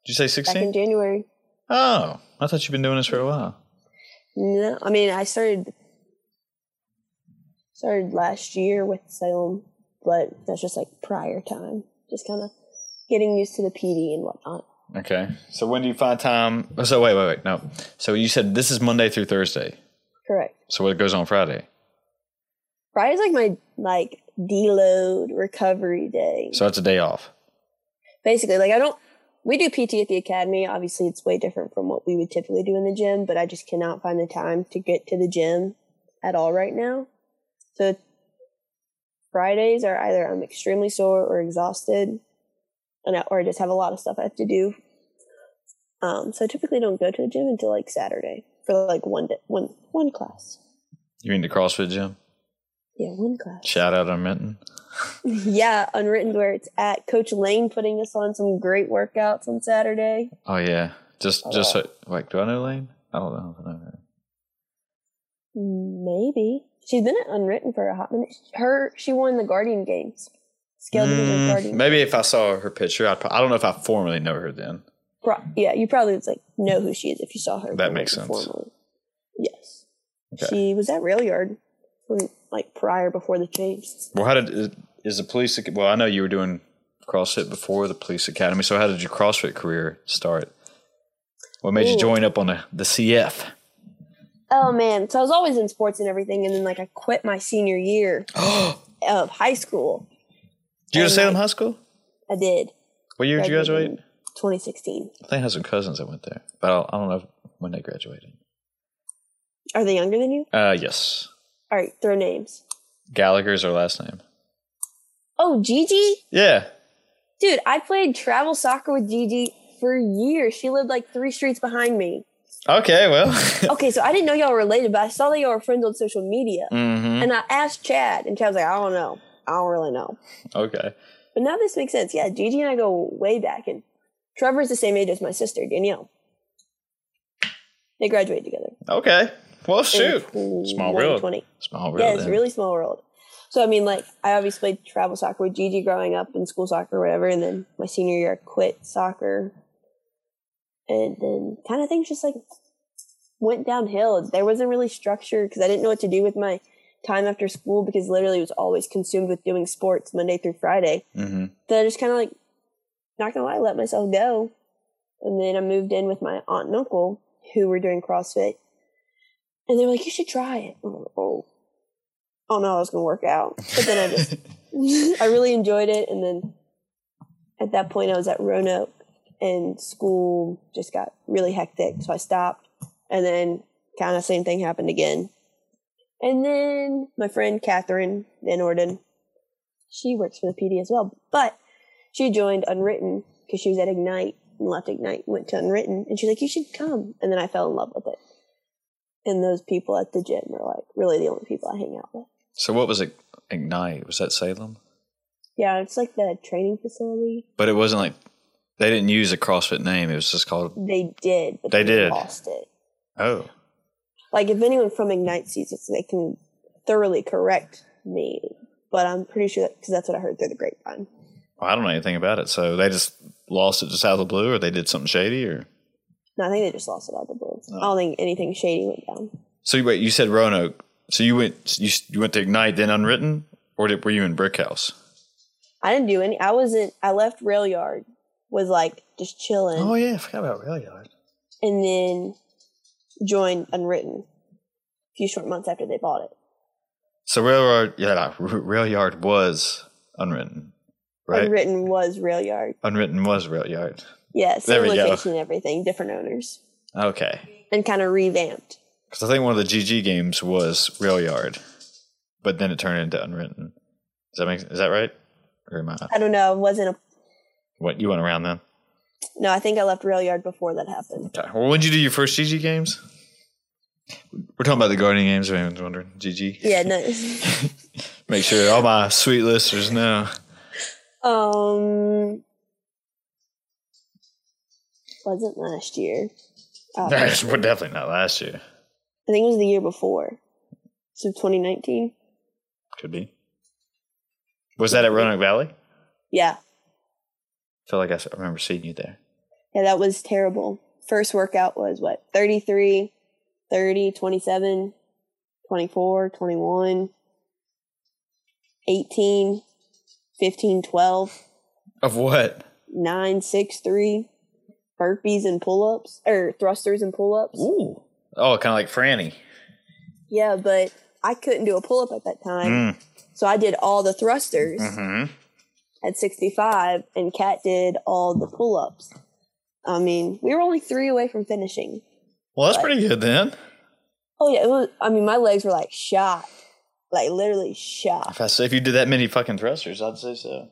you say sixteen? back in 16? January. Oh, I thought you've been doing this for a while. No, I mean, I started started last year with Salem, but that's just like prior time, just kind of getting used to the PD and whatnot. Okay. So when do you find time? oh, So wait, wait, wait. No. So you said this is Monday through Thursday. Correct. So what goes on Friday? Friday's like my like deload recovery day. So that's a day off. Basically, like I don't. We do PT at the academy. Obviously, it's way different from what we would typically do in the gym, but I just cannot find the time to get to the gym at all right now. So Fridays are either I'm extremely sore or exhausted, and I, or I just have a lot of stuff I have to do. Um, so I typically don't go to the gym until like Saturday for like one day, one one class. You mean the CrossFit gym? Yeah, one class. Shout out Minton. yeah, unwritten where it's at. Coach Lane putting us on some great workouts on Saturday. Oh yeah, just just so, like do I know Lane? I don't know if I know. Maybe she's been at unwritten for a hot minute. Her she won the Guardian games. Scale Mm, Guardian. maybe if I saw her picture, I'd. I don't know if I formally know her then. Pro- yeah, you probably would, like know who she is if you saw her. That makes sense. formally. Yes, Okay. she was at Rail Yard when, like prior before the change. Well, how did is- the police? Well, I know you were doing CrossFit before the police academy. So how did your CrossFit career start? What made you join up on the the CF? Oh man, so I was always in sports and everything, and then like I quit my senior year of high school. Did you go to Salem like, High School? I did. What year did you graduate? 2016. I think I had some cousins that went there, but I don't, I don't know when they graduated. Are they younger than you? Uh, yes, All right, throw names. Gallagher's our last name. Oh, Gigi, Yeah. dude, I played travel soccer with Gigi for years. She lived like three streets behind me. Okay. Well. Okay, so I didn't know y'all were related, but I saw that y'all were friends on social media, hmm and I asked Chad, and Chad was like, "I don't know, I don't really know." Okay. But now this makes sense. Yeah, Gigi and I go way back, and Trevor's the same age as my sister Danielle. They graduated together. Okay. Well, shoot. Small world. 2020. Small world. Yeah, it's then. really small world. So I mean, like I obviously played travel soccer with Gigi growing up in school soccer or whatever, and then my senior year I quit soccer, and then kind of things just like went downhill. There wasn't really structure because I didn't know what to do with my time after school because literally it was always consumed with doing sports Monday through Friday. Mhm. That I just kind of like, not gonna lie, let myself go, and then I moved in with my aunt and uncle who were doing CrossFit, and they were like, "You should try it." I'm like, oh, oh no, I was gonna work out, but then I just, I really enjoyed it, and then at that point I was at Roanoke, and school just got really hectic, so I stopped, and then kind of same thing happened again, and then my friend Catherine Van Orden, she works for the PD as well, but she joined Unwritten because she was at Ignite and left Ignite, went to Unwritten, and she's like, "You should come," and then I fell in love with it. And those people at the gym are like really the only people I hang out with. So what was it? Ignite was that Salem? Yeah, it's like the training facility. But it wasn't like they didn't use a CrossFit name. It was just called. They did, but They did. lost it. Oh. Like if anyone from Ignite sees this, they can thoroughly correct me. But I'm pretty sure because that's what I heard through the grapevine. Well, I don't know anything about it. So they just lost it just out of the blue, or they did something shady, or No, I think they just lost it out of the blue. Oh. I don't think anything shady went down. so. you- Wait, you said Roanoke. So you went you you went to Ignite then Unwritten, or did, were you in Brick House? I didn't do any. I wasn't. I left Rail Yard. Was like just chilling. Oh yeah, I forgot about Rail Yard. and then joined Unwritten a few short months after they bought it. So Rail Yard, yeah, no, R- Rail Yard was Unwritten, right? Unwritten was Rail Yard. Unwritten was Rail Yard. Yeah, There same we go. location and everything, different owners, Okay, and kind of revamped. because I think one of the GG games was Rail Yard, but then it turned into Unwritten. Does that make is that right? Or am I? I don't know. It wasn't a What you went around then? no. I think I left Rail Yard before that happened. Okay. Well, when did you do your first GG games? We're talking about the Guardian games. If anyone's wondering, GG. Yeah, no. Make sure all my sweet listeners know. um, wasn't last year. Uh, I We're definitely not last year. I think it was the year before. So 2019. Could be. Was that at Roanoke Valley? Yeah, feel like I remember seeing you there. yeah, that was terrible. First workout was what 33, 30, 27, 24, 21, 18, 15, 12, Of what? Nine, six, three burpees and pull ups, or thrusters and pull ups. Ooh. Oh, kind of like Franny. Yeah, but I couldn't do a pull up at that time. Mm. So I did all the thrusters hmm at 65, and Kat did all the pull ups. I mean, we were only three away from finishing. Well, that's pretty good then. Oh, yeah, it was, I mean, my legs were like shot, like literally shot. If I say if you did that many fucking thrusters, I'd say so.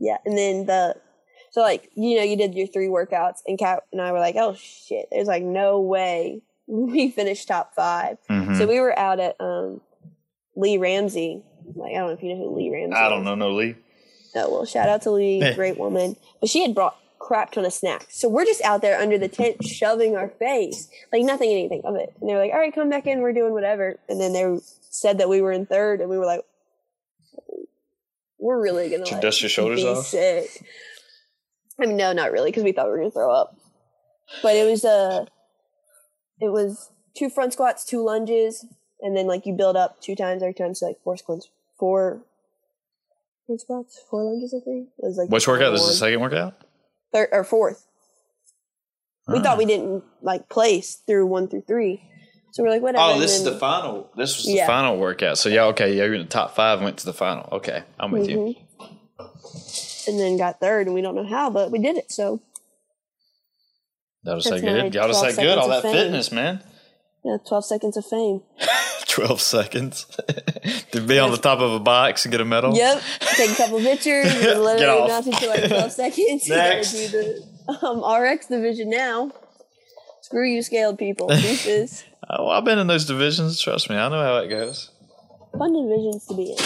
Yeah, and then the so like you know you did your three workouts, and Kat and I were like, oh shit, there's like no way we finished top 5 Mhm. So we were out at um, Lee Ramsey Like I don't know if you know who Lee Ramsey. I don't is. know, no Lee. Oh well, shout out to Lee, Hey. great woman. But she had brought crap ton of snacks. So we're just out there under the tent shoving our face. Like nothing anything of it. And they were like, All right, come back in, we're doing whatever. And then they said that we were in third and we were like we're really gonna like, dust your shoulders be off? sick. I mean no, not really, because we thought we were gonna throw up. But it was uh it was two front squats, two lunges, and then like you build up two times every time, so like four squats four front squats, four lunges, I think. It was like Which workout? This is the second workout? Third or fourth. We Ah. thought we didn't like place through one through three. So we're like, whatever. Oh, and this is the final. This was the final workout. So yeah, okay, yeah, you're in the top five. Went to the final. Okay, I'm with you. Mhm. And then got third, and we don't know how, but we did it. So That was say That's my good. Gotta 12 say good. All that fame. fitness, man. yeah, twelve seconds of fame. Twelve seconds to be on the top of a box and get a medal. Yep. Take a couple pictures. And Get literally until like twelve seconds. You gotta do the um, RX division now. Screw you, scaled people. Deuces. Oh, I've been in those divisions. Trust me, I know how it goes. Fun divisions to be in.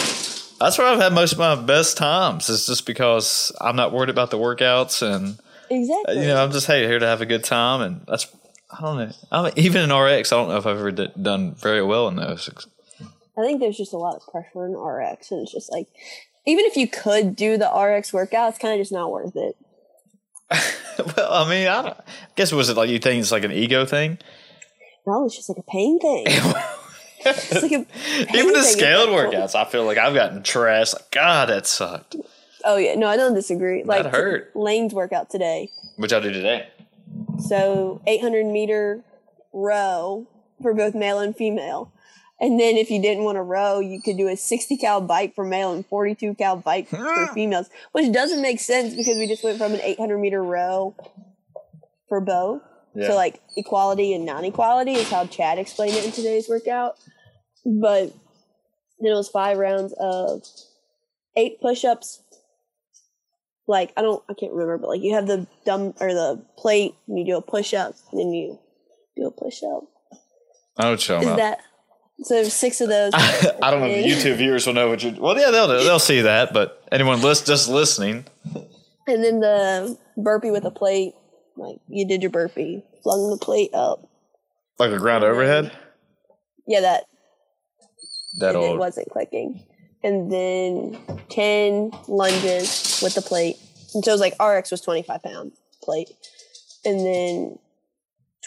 That's where I've had most of my best times. It's just because I'm not worried about the workouts, and Exactly. you know, I'm just hey here to have a good time, and that's I don't know. I mean, even in RX, I don't know if I've ever d- done very well in those. I think there's just a lot of pressure in RX, and it's just like, even if you could do the RX workout, it's kind of just not worth it. well, I mean, I, I guess was it like you think it's like an ego thing? No, it's just like a pain thing. it's like a Even the scaled workouts, I feel like I've gotten trashed. Like, God, that sucked. Oh yeah, no, I don't disagree. Like hurt. Lane's workout today. Which I do today. So 800 meter row for both male and female. And then if you didn't want to row, you could do a 60 cal bike for male and 42 cal bike for females, which doesn't make sense because we just went from an 800 meter row for both. Yeah. So like equality and non-equality is how Chad explained it in today's workout. But then it was five rounds of eight push-ups. Like I don't, I can't remember, but like you have the dumb or the plate, and you do a push-up, and then you do a push-up. I know what you're Is talking that so? there's Six of those. I don't know if the YouTube viewers will know what you're. Well, yeah, they'll they'll see that, but anyone list, just listening, and then the burpee with a plate. Like you did your burpee, flung the plate up. like a ground overhead. Yeah, that That and it wasn't clicking. And then 10 lunges with the plate. And so it was like RX was 25 pound plate. And then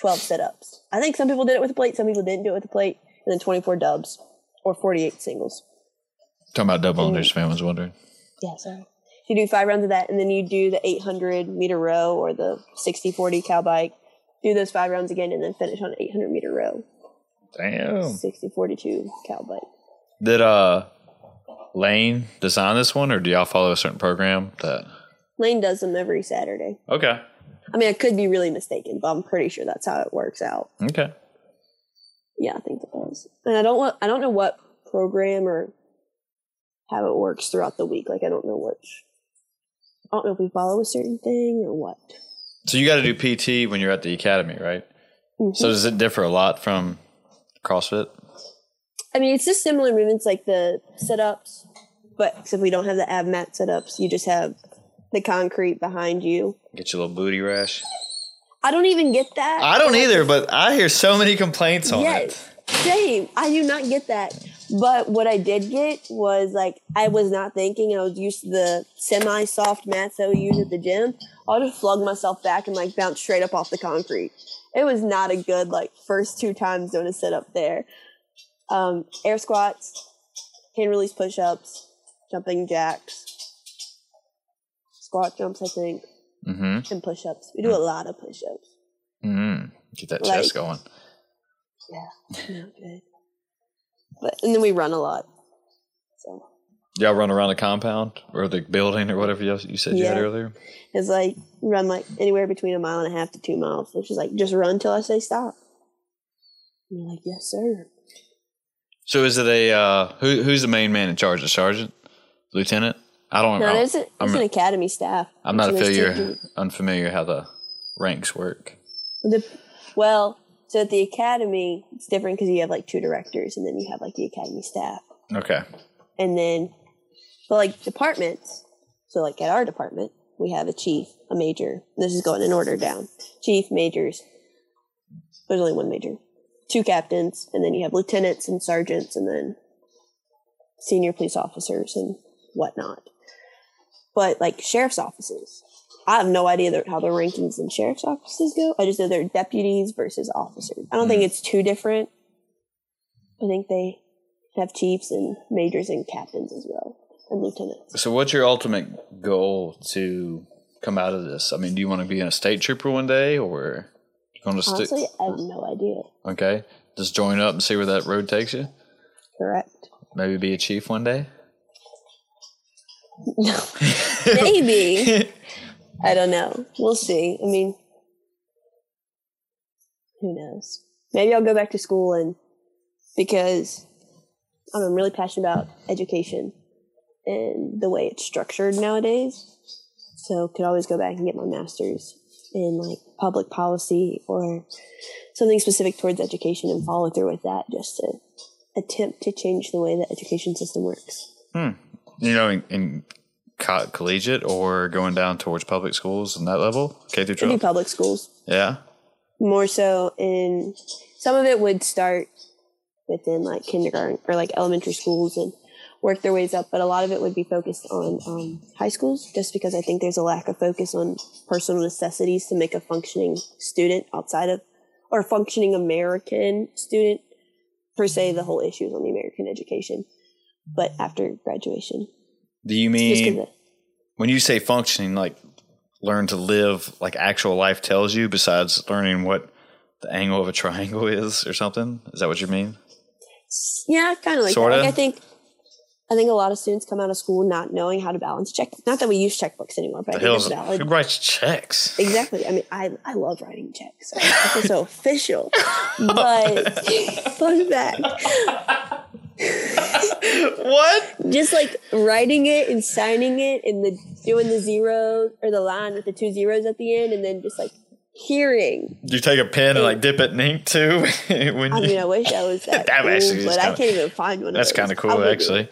12 sit ups. I think some people did it with the plate, some people didn't do it with the plate. And then 24 dubs or 48 singles. Talking about double unders, if anyone's wondering. Yeah, sorry. You do five rounds of that, and then you do the 800 meter row or the 60 40 cal bike. Do those five rounds again, and then finish on 800 meter row, Damn. 60 42 cal bike. Did uh Lane design this one, or do y'all follow a certain program that? Lane does them every Saturday. Okay. I mean, I could be really mistaken, but I'm pretty sure that's how it works out. Okay. Yeah, I think it does. And I don't want, I don't know what program or how it works throughout the week. Like I don't know which. I don't know if we follow a certain thing or what. So you got to do PT when you're at the academy, right? Mhm. So does it differ a lot from CrossFit? I mean, it's just similar movements like the sit ups, but except we don't have the ab mat sit ups. You just have the concrete behind you. Get your little booty rash. I don't even get that. I don't either, but I hear so many complaints on Yes, it. same. I do not get that. But what I did get was like I was not thinking. I was used to the semi soft mats that we use at the gym. I'll just flung myself back and like bounce straight up off the concrete. It was not a good like first two times doing a sit up there. Um, air squats, hand release push ups, jumping jacks, squat jumps, I think, Mm-hmm. and push ups. We do a lot of push ups. Mm-hmm. Get that Like- chest going. Yeah, not good. But and then we run a lot. So Y'all run around the compound or the building or whatever you you said you had Yeah. earlier. it's like run like anywhere between a mile and a half to two miles. Which is like just run till I say stop. And you're like, yes, sir. So is it a uh, who who's the main man in charge? The sergeant, lieutenant? I don't No, know. there's, a, there's an academy staff. I'm not So there's two familiar unfamiliar how the ranks work. The, well, so at the academy, it's different because you have like two directors, and then you have like the academy staff. Okay. and then, but like departments. So like at our department, we have a chief, a major. This is going in order down. Chief, majors. There's only one major. Two captains, and then you have lieutenants and sergeants, and then senior police officers and whatnot. But like sheriff's offices, I have no idea how the rankings in sheriff's offices go. I just know they're deputies versus officers. I don't think hmm. it's too different. I think they have chiefs and majors and captains as well, and lieutenants. So, what's your ultimate goal to come out of this? I mean, do you want to be a state trooper one day, or you going to stick? Honestly, I have no idea. Okay, just join up and see where that road takes you. Correct. Maybe be a chief one day. Maybe. I don't know. We'll see. I mean, who knows? Maybe I'll go back to school and because know, I'm really passionate about education and the way it's structured nowadays. So could always go back and get my master's in like public policy or something specific towards education and follow through with that just to attempt to change the way the education system works. Hmm. You know, in, in co- collegiate or going down towards public schools and that level, K through It'd be twelve. public schools. Yeah. more so in some of it would start within like kindergarten or like elementary schools and work their ways up but a lot of it would be focused on um, high schools just because i think there's a lack of focus on personal necessities to make a functioning student outside of or functioning american student per se the whole issue is on the american education but after graduation Do you mean when you say functioning, like learn to live like actual life tells you, besides learning what the angle of a triangle is or something? Is that what you mean? Yeah, kind of like Sorta? that. Like I think, I think a lot of students come out of school not knowing how to balance check. Not that we use checkbooks anymore, but The I think it's valid. who writes checks? Exactly. I mean, I I love writing checks. I feel so official. But fun fact, What? just like writing it and signing it and the doing the zero or the line with the two zeros at the end, and then just like hearing. Do you take a pen and like dip it in ink too? when I you, mean, I wish I was that, That cool, actually but I kinda- can't even find one. that's kind of I cool, actually.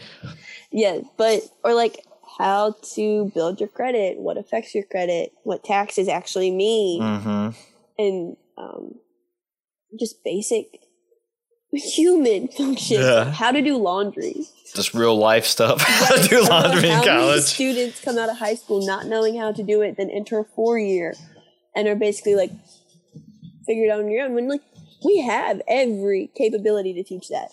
Yeah, but or like how to build your credit, what affects your credit, what taxes actually mean, Mm-hmm. and um, just basic human functions. Yeah. How to do laundry. Just real life stuff. How to do laundry in how many college. students come out of high school not knowing how to do it, then enter a four year, and are basically like figured out on your own. When like we have every capability to teach that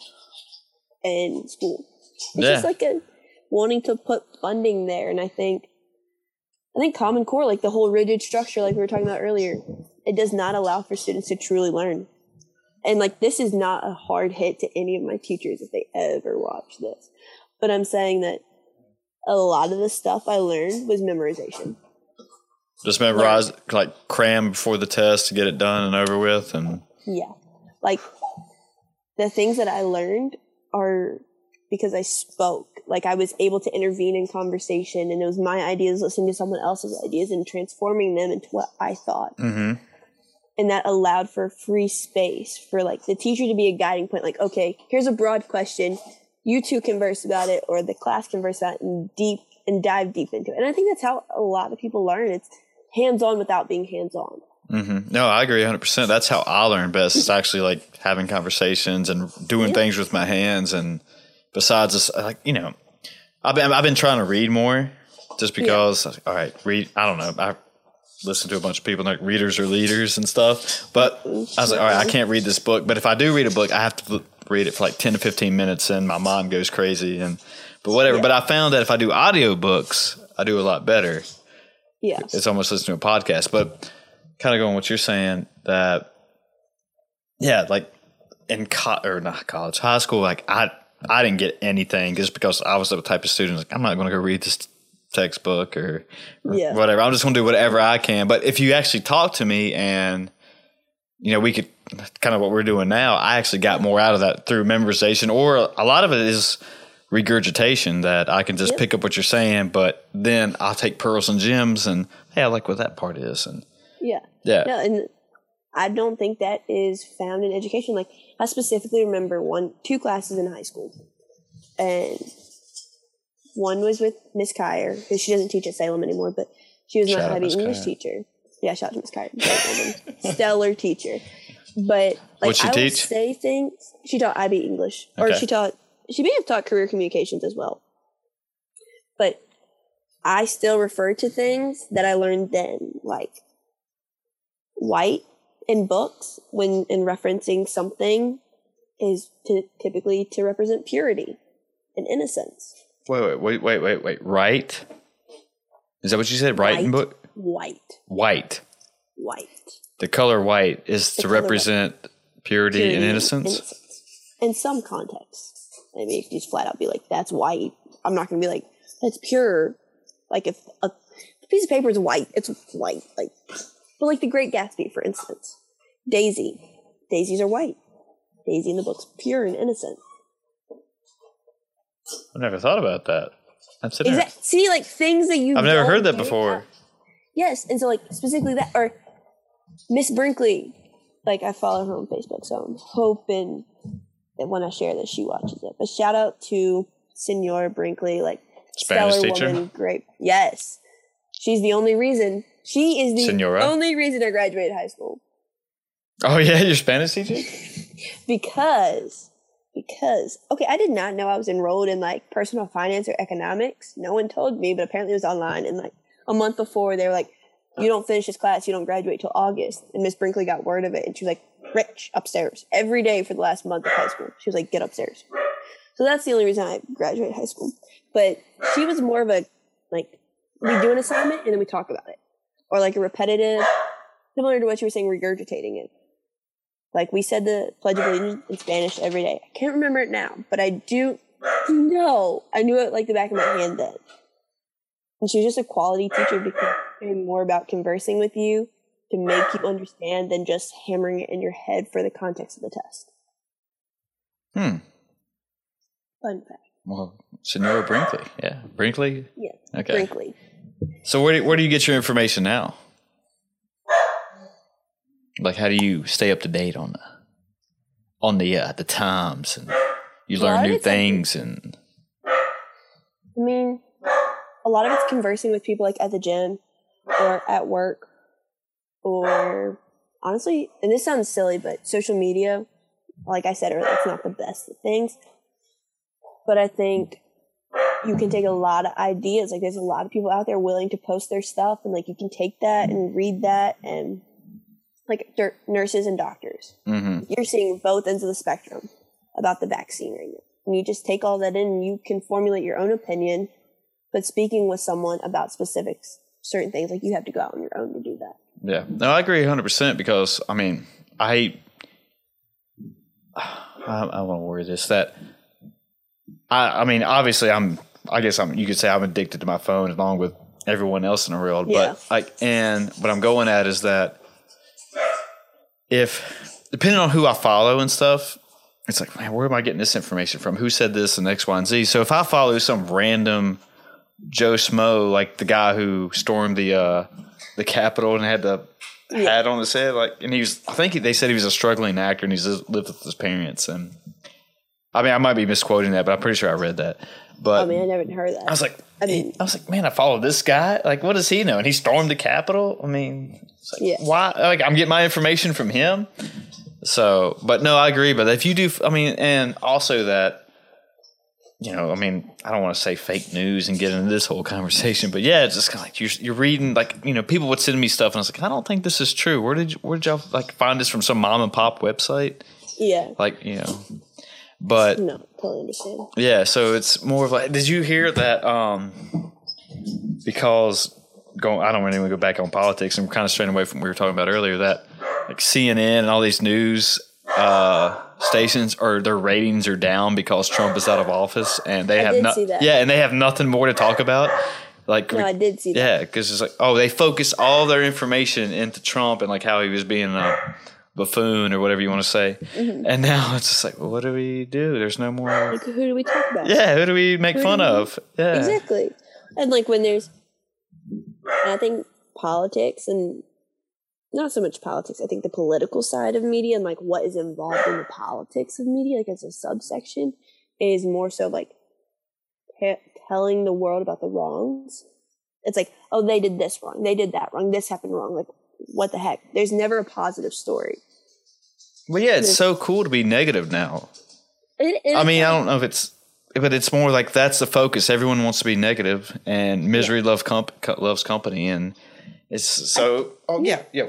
in school. It's Yeah. just like a wanting to put funding there, and I think I think Common Core, like the whole rigid structure, like we were talking about earlier, it does not allow for students to truly learn. And like this is not a hard hit to any of my teachers if they ever watch this. But I'm saying that a lot of the stuff I learned was memorization. Just memorize, like cram before the test to get it done and over with, and Yeah. Like the things that I learned are because I spoke. Like I was able to intervene in conversation and it was my ideas listening to someone else's ideas and transforming them into what I thought. mm-hmm. And that allowed for free space for like the teacher to be a guiding point. Like, okay, here's a broad question. You two converse about it or the class converse about it and deep and dive deep into it. And I think that's how a lot of people learn. It's hands on without being hands on. Mm-hmm. No, I agree 100%. That's how I learn best. It's actually like having conversations and doing Yeah. things with my hands. And besides this, like, you know, I've been, I've been trying to read more just because, all right, read, I don't know. I listen to a bunch of people like readers are leaders and stuff. But I was like, all right, I can't read this book. But if I do read a book, I have to read it for like 10 to 15 minutes and my mind goes crazy. And, but whatever. Yeah. But I found that if I do audiobooks, I do a lot better Yeah. it's almost listening to a podcast. But kind of going what you're saying that, yeah, like in co- or not college, high school, like I I didn't get anything just because I was the type of student like I'm not going to go read this textbook or, or Yeah. whatever. I'm just going to do whatever I can. But if you actually talk to me and you know we could kind of what we're doing now, I actually got more out of that through memorization, or a lot of it is regurgitation that I can just Yep. pick up what you're saying, but then I'll take pearls and gems and hey, I like what that part is, and Yeah. yeah, No, and I don't think that is found in education. Like I specifically remember one, two classes in high school, and One was with Miss Kyer, because she doesn't teach at Salem anymore, but she was my Miss English Kyer. teacher. Yeah, shout out to Miss Kyer. Stellar teacher. But like What'd she I would teach? say things. She taught IB English, or she taught. She may have taught career communications as well. But I still refer to things that I learned then, like white in books when in referencing something is to, typically to represent purity and innocence. Wait, wait, wait, wait, wait, wait. Right? Is that what you said? Right in book? White, White. white. The color white is The to represent purity, Purity and innocence. innocence. In some contexts, I mean, if you just flat out be like, "That's white," I'm not going to be like, "That's pure." Like if a, a piece of paper is white, it's white. Like, but like the Great Gatsby, for instance, Daisy. Daisies are white. Daisy in the book's pure and innocent. I've never thought about that. That's Exact. See, like things that you. I've never heard that before. at- Yes, and so like specifically that, or Miss Brinkley. Like I follow her on Facebook, so I'm hoping that when I share that she watches it. But shout out to Senora Brinkley, like Spanish stellar teacher? woman, great. Yes, she's the only reason. She is the Senora? only reason I graduated high school Oh yeah, your Spanish teacher? because because okay, I did not know I was enrolled in like personal finance or economics. No one told me, but apparently it was online. And like a month before, they were like, "You don't finish this class, you don't graduate till August." And Miss Brinkley got word of it, and she was like, "Rich upstairs every day for the last month of high school." She was like, "Get upstairs." So that's the only reason I graduated high school. But she was more of a like we do an assignment and then we talk about it, or like a repetitive, similar to what you were saying, regurgitating it. Like we said the Pledge of Allegiance in Spanish every day. I can't remember it now, but I do know I knew it like the back of my hand then. And she was just a quality teacher because she cared more about conversing with you to make you understand than just hammering it in your head for the context of the test. Hmm. Fun fact. Well, Senora Brinkley. Yeah. Brinkley? Yeah. Okay. Brinkley. So where do, where do you get your information now? Like how do you stay up to date on the on the uh, the times and you learn new would say- things and I mean, a lot of it's conversing with people like at the gym or at work or honestly, and this sounds silly, but social media, like I said earlier, it's not the best of things. But I think you can take a lot of ideas. Like there's a lot of people out there willing to post their stuff and like you can take that and read that and like nurses and doctors hmm you're seeing both ends of the spectrum about the vaccine right now. And you just take all that in and you can formulate your own opinion. But speaking with someone about specifics, certain things, like you have to go out on your own to do that. Yeah. No, I agree 100% because, I mean, I, I, I want to word this that, I, I mean, obviously, I'm, I guess I'm, you could say I'm addicted to my phone along with everyone else in the world. Yeah. But, like, and what I'm going at is that if, depending on who I follow and stuff, it's like, man, where am I getting this information from? Who said this and X, Y, and Z? So if I follow some random Joe Smo, like the guy who stormed the uh, the Capitol and had the hat on his head, like, and he was, I think they said he was a struggling actor and he's lived with his parents. And I mean, I might be misquoting that, but I'm pretty sure I read that. But I mean, I never heard that. I was like, I mean- I was like, man, I follow this guy. Like, what does he know? And he stormed the Capitol. I mean, like, Yeah. why? Like, I'm getting my information from him. So, but no, I agree. But if you do, I mean, and also that, you know, I mean, I don't want to say fake news and get into this whole conversation, but yeah, it's just kind of like you're, you're reading, like, you know, people would send me stuff, and I was like, I don't think this is true. Where did you, where did y'all like find this from? Some mom and pop website, yeah. like, you know. But No, totally understand. yeah, so it's more of like. Did you hear that? Um, because going, I don't want to go back on politics. I'm kind of straying away from what we were talking about earlier. That like CNN and all these news uh, stations or their ratings are down because Trump is out of office, and they I have did no- see that. yeah, and they have nothing more to talk about. Like No, I did see that. yeah, because it's like oh, they focus all their information into Trump and like how he was being a buffoon or whatever you want to say, Mm-hmm. and now it's just like, well, what do we do? There's no more. Like, who do we talk about? Yeah, who do we make Who fun we- of? Yeah, Exactly. And like when there's, I think politics and not so much politics, I think the political side of media and like what is involved in the politics of media, like as a subsection, is more so like te- telling the world about the wrongs. It's like, oh, they did this wrong. They did that wrong. This happened wrong. Like, what the heck? There's never a positive story. Well, yeah, it's so cool to be negative now. It, it I mean, I don't know if it's, but it's more like that's the focus. Everyone wants to be negative, and misery love comp- loves company, and it's so. Oh yeah, yeah.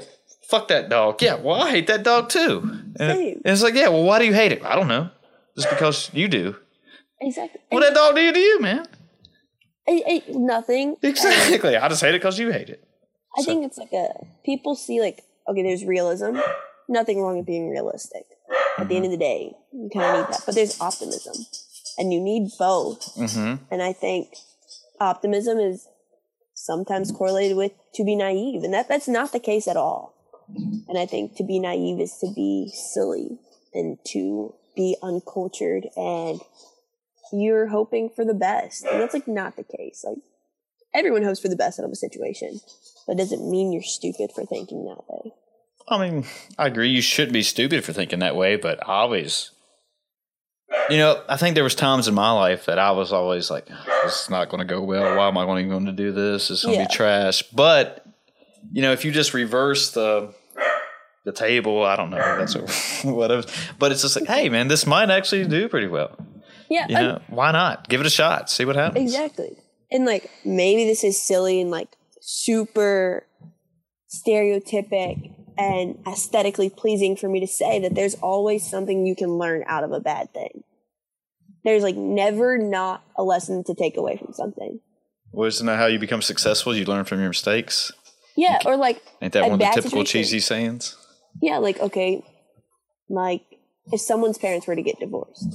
Fuck that dog. Yeah, well, I hate that dog too. And, Same. and it's like, yeah, well, why do you hate it? I don't know. Just because you do. exactly. What that dog do to you, man? It- it- nothing. Exactly. I just hate it because you hate it. I think it's like a people see like okay, there's realism. Nothing wrong with being realistic. At the end of the day, you kind of need that, but there's optimism, and you need both. Mm-hmm. And I think optimism is sometimes correlated with to be naive, and that that's not the case at all. And I think to be naive is to be silly and to be uncultured, and you're hoping for the best, and that's like not the case. Like everyone hopes for the best out of a situation, but doesn't mean you're stupid for thinking that way. I mean, I agree. You should be stupid for thinking that way, but I always, you know, I think there was times in my life that I was always like, oh, "This is not going to go well. Why am I going going to do this? It's going to Yeah. be trash." But you know, if you just reverse the the table, I don't know. That's what, whatever. But it's just like, hey, man, this might actually do pretty well. Yeah, You know, why not? Give it a shot. See what happens. Exactly. And like maybe this is silly and like super stereotypic and aesthetically pleasing for me to say that there's always something you can learn out of a bad thing. There's like never not a lesson to take away from something. Well, isn't that how you become successful? You learn from your mistakes. Yeah, or like Ain't that one of the typical situation. cheesy sayings? Yeah, like okay, like if someone's parents were to get divorced,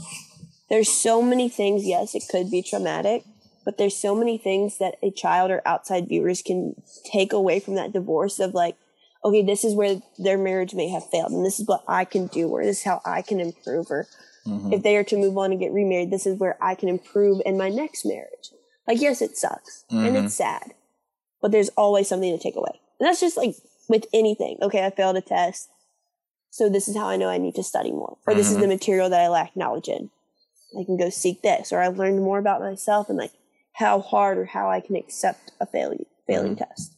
there's so many things. Yes, it could be traumatic, but there's so many things that a child or outside viewers can take away from that divorce. Of like, okay, this is where their marriage may have failed, and this is what I can do, or this is how I can improve, or mm-hmm. if they are to move on and get remarried, this is where I can improve in my next marriage. Like, yes, it sucks and mm-hmm. it's sad, but there's always something to take away. And that's just like with anything. Okay, I failed a test. So this is how I know I need to study more. Or this is the mm-hmm. material that I lack knowledge in. I can go seek this. Or I've learned more about myself and like how hard or how I can accept a failing failing test.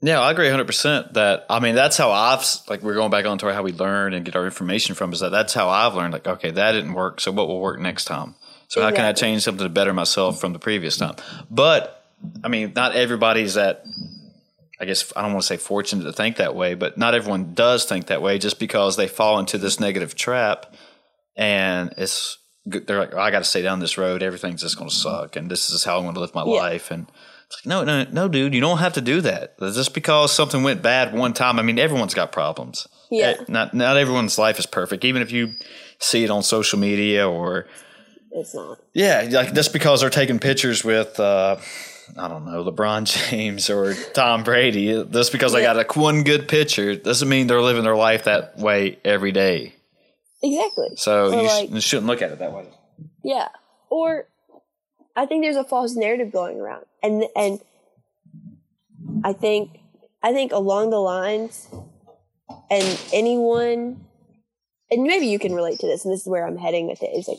Yeah, I agree 100% that, I mean, that's how I've, like, we're going back on to how we learn and get our information from is that that's how I've learned, like, okay, that didn't work. So what will work next time? So how can I change something to better myself from the previous time? But, I mean, not everybody's that, I guess, I don't want to say fortunate to think that way, but not everyone does think that way just because they fall into this negative trap and it's, they're like, I got to stay down this road. Everything's just going to suck. And this is how I'm going to live my Yeah. life. And, it's like, no, no, no, dude, you don't have to do that. Just because something went bad one time, I mean, everyone's got problems. Yeah. Eh, Not not everyone's life is perfect. Even if you see it on social media or It's not. yeah, like just because they're taking pictures with uh, I don't know LeBron James or Tom Brady, just because they got a one good picture doesn't mean they're living their life that way every day. Exactly. So Or you, sh- like- you shouldn't look at it that way. Yeah. Or I think there's a false narrative going around. And and I think I think along the lines and anyone and maybe you can relate to this and this is where I'm heading with it is like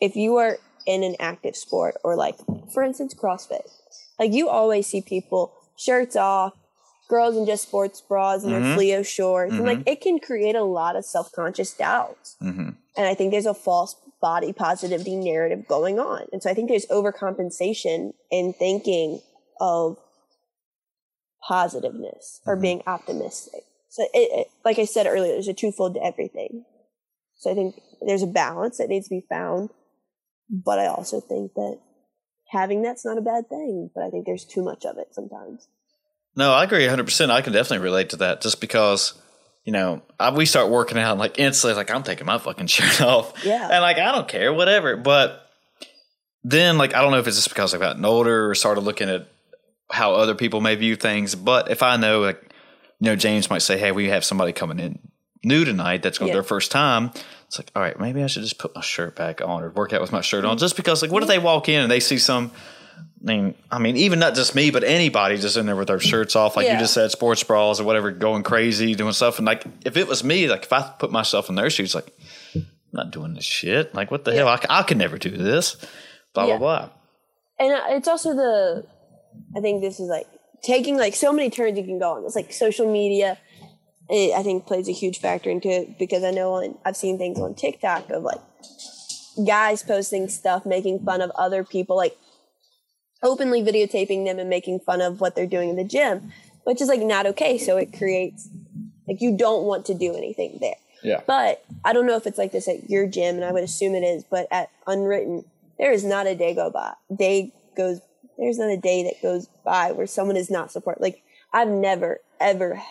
if you are in an active sport or like for instance CrossFit. Like you always see people shirts off, girls in just sports bras and their mm-hmm. Fleo shorts. And like mm-hmm. it can create a lot of self-conscious doubts. Mm-hmm. And I think there's a false body positivity narrative going on. And so I think there's overcompensation in thinking of positiveness or mm-hmm. being optimistic. So it, it, like I said earlier, there's a twofold to everything. So I think there's a balance that needs to be found. But I also think that having that's not a bad thing. But I think there's too much of it sometimes. No, I agree 100%. I can definitely relate to that just because, you know, I, we start working out and like instantly, like, I'm taking my fucking shirt off. Yeah. And like, I don't care, whatever. But then, like, I don't know if it's just because I've gotten older or started looking at how other people may view things. But if I know, like, you know, James might say, hey, we have somebody coming in new tonight that's going to Yeah. their first time. It's like, all right, maybe I should just put my shirt back on or work out with my shirt on just because, like, what if they walk in and they see some. I mean, I mean, even not just me, but anybody just in there with their shirts off, like you just said, sports bras or whatever, going crazy, doing stuff. And like, if it was me, like if I put myself in their shoes, like, I'm not doing this shit. Like, what the hell? I can never do this. Blah Yeah. blah blah. and uh, it's also the i think this is like taking like so many turns you can go on it's like social media it, i think plays a huge factor into it because i know on i've seen things on tiktok of like guys posting stuff making fun of other people like openly videotaping them and making fun of what they're doing in the gym which is like not okay so it creates like you don't want to do anything there Yeah. but I don't know if it's like this at your gym, and I would assume it is. But at Unwritten, there is not a day go by. Day goes. There's not a day that goes by where someone is not support. Like I've never ever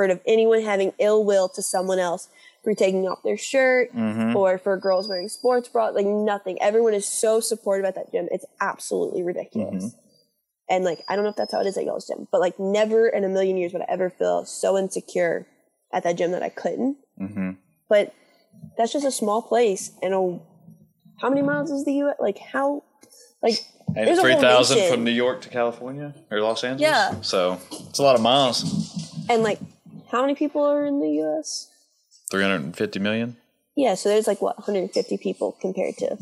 heard of anyone having ill will to someone else for taking off their shirt mm-hmm. or for girls wearing sports bra. Like nothing. Everyone is so supportive at that gym. It's absolutely ridiculous. Mm-hmm. And like I don't know if that's how it is at y'all's gym, but like never in a million years would I ever feel so insecure at that gym that I couldn't mm-hmm. but that's just a small place and a how many miles is the U.S. Like how, like And there's a whole three thousand from New York to California or Los Angeles. Yeah. So it's a lot of miles. and like how many people are in the U.S. Three hundred and fifty million. Yeah, so there's like what 150 people compared to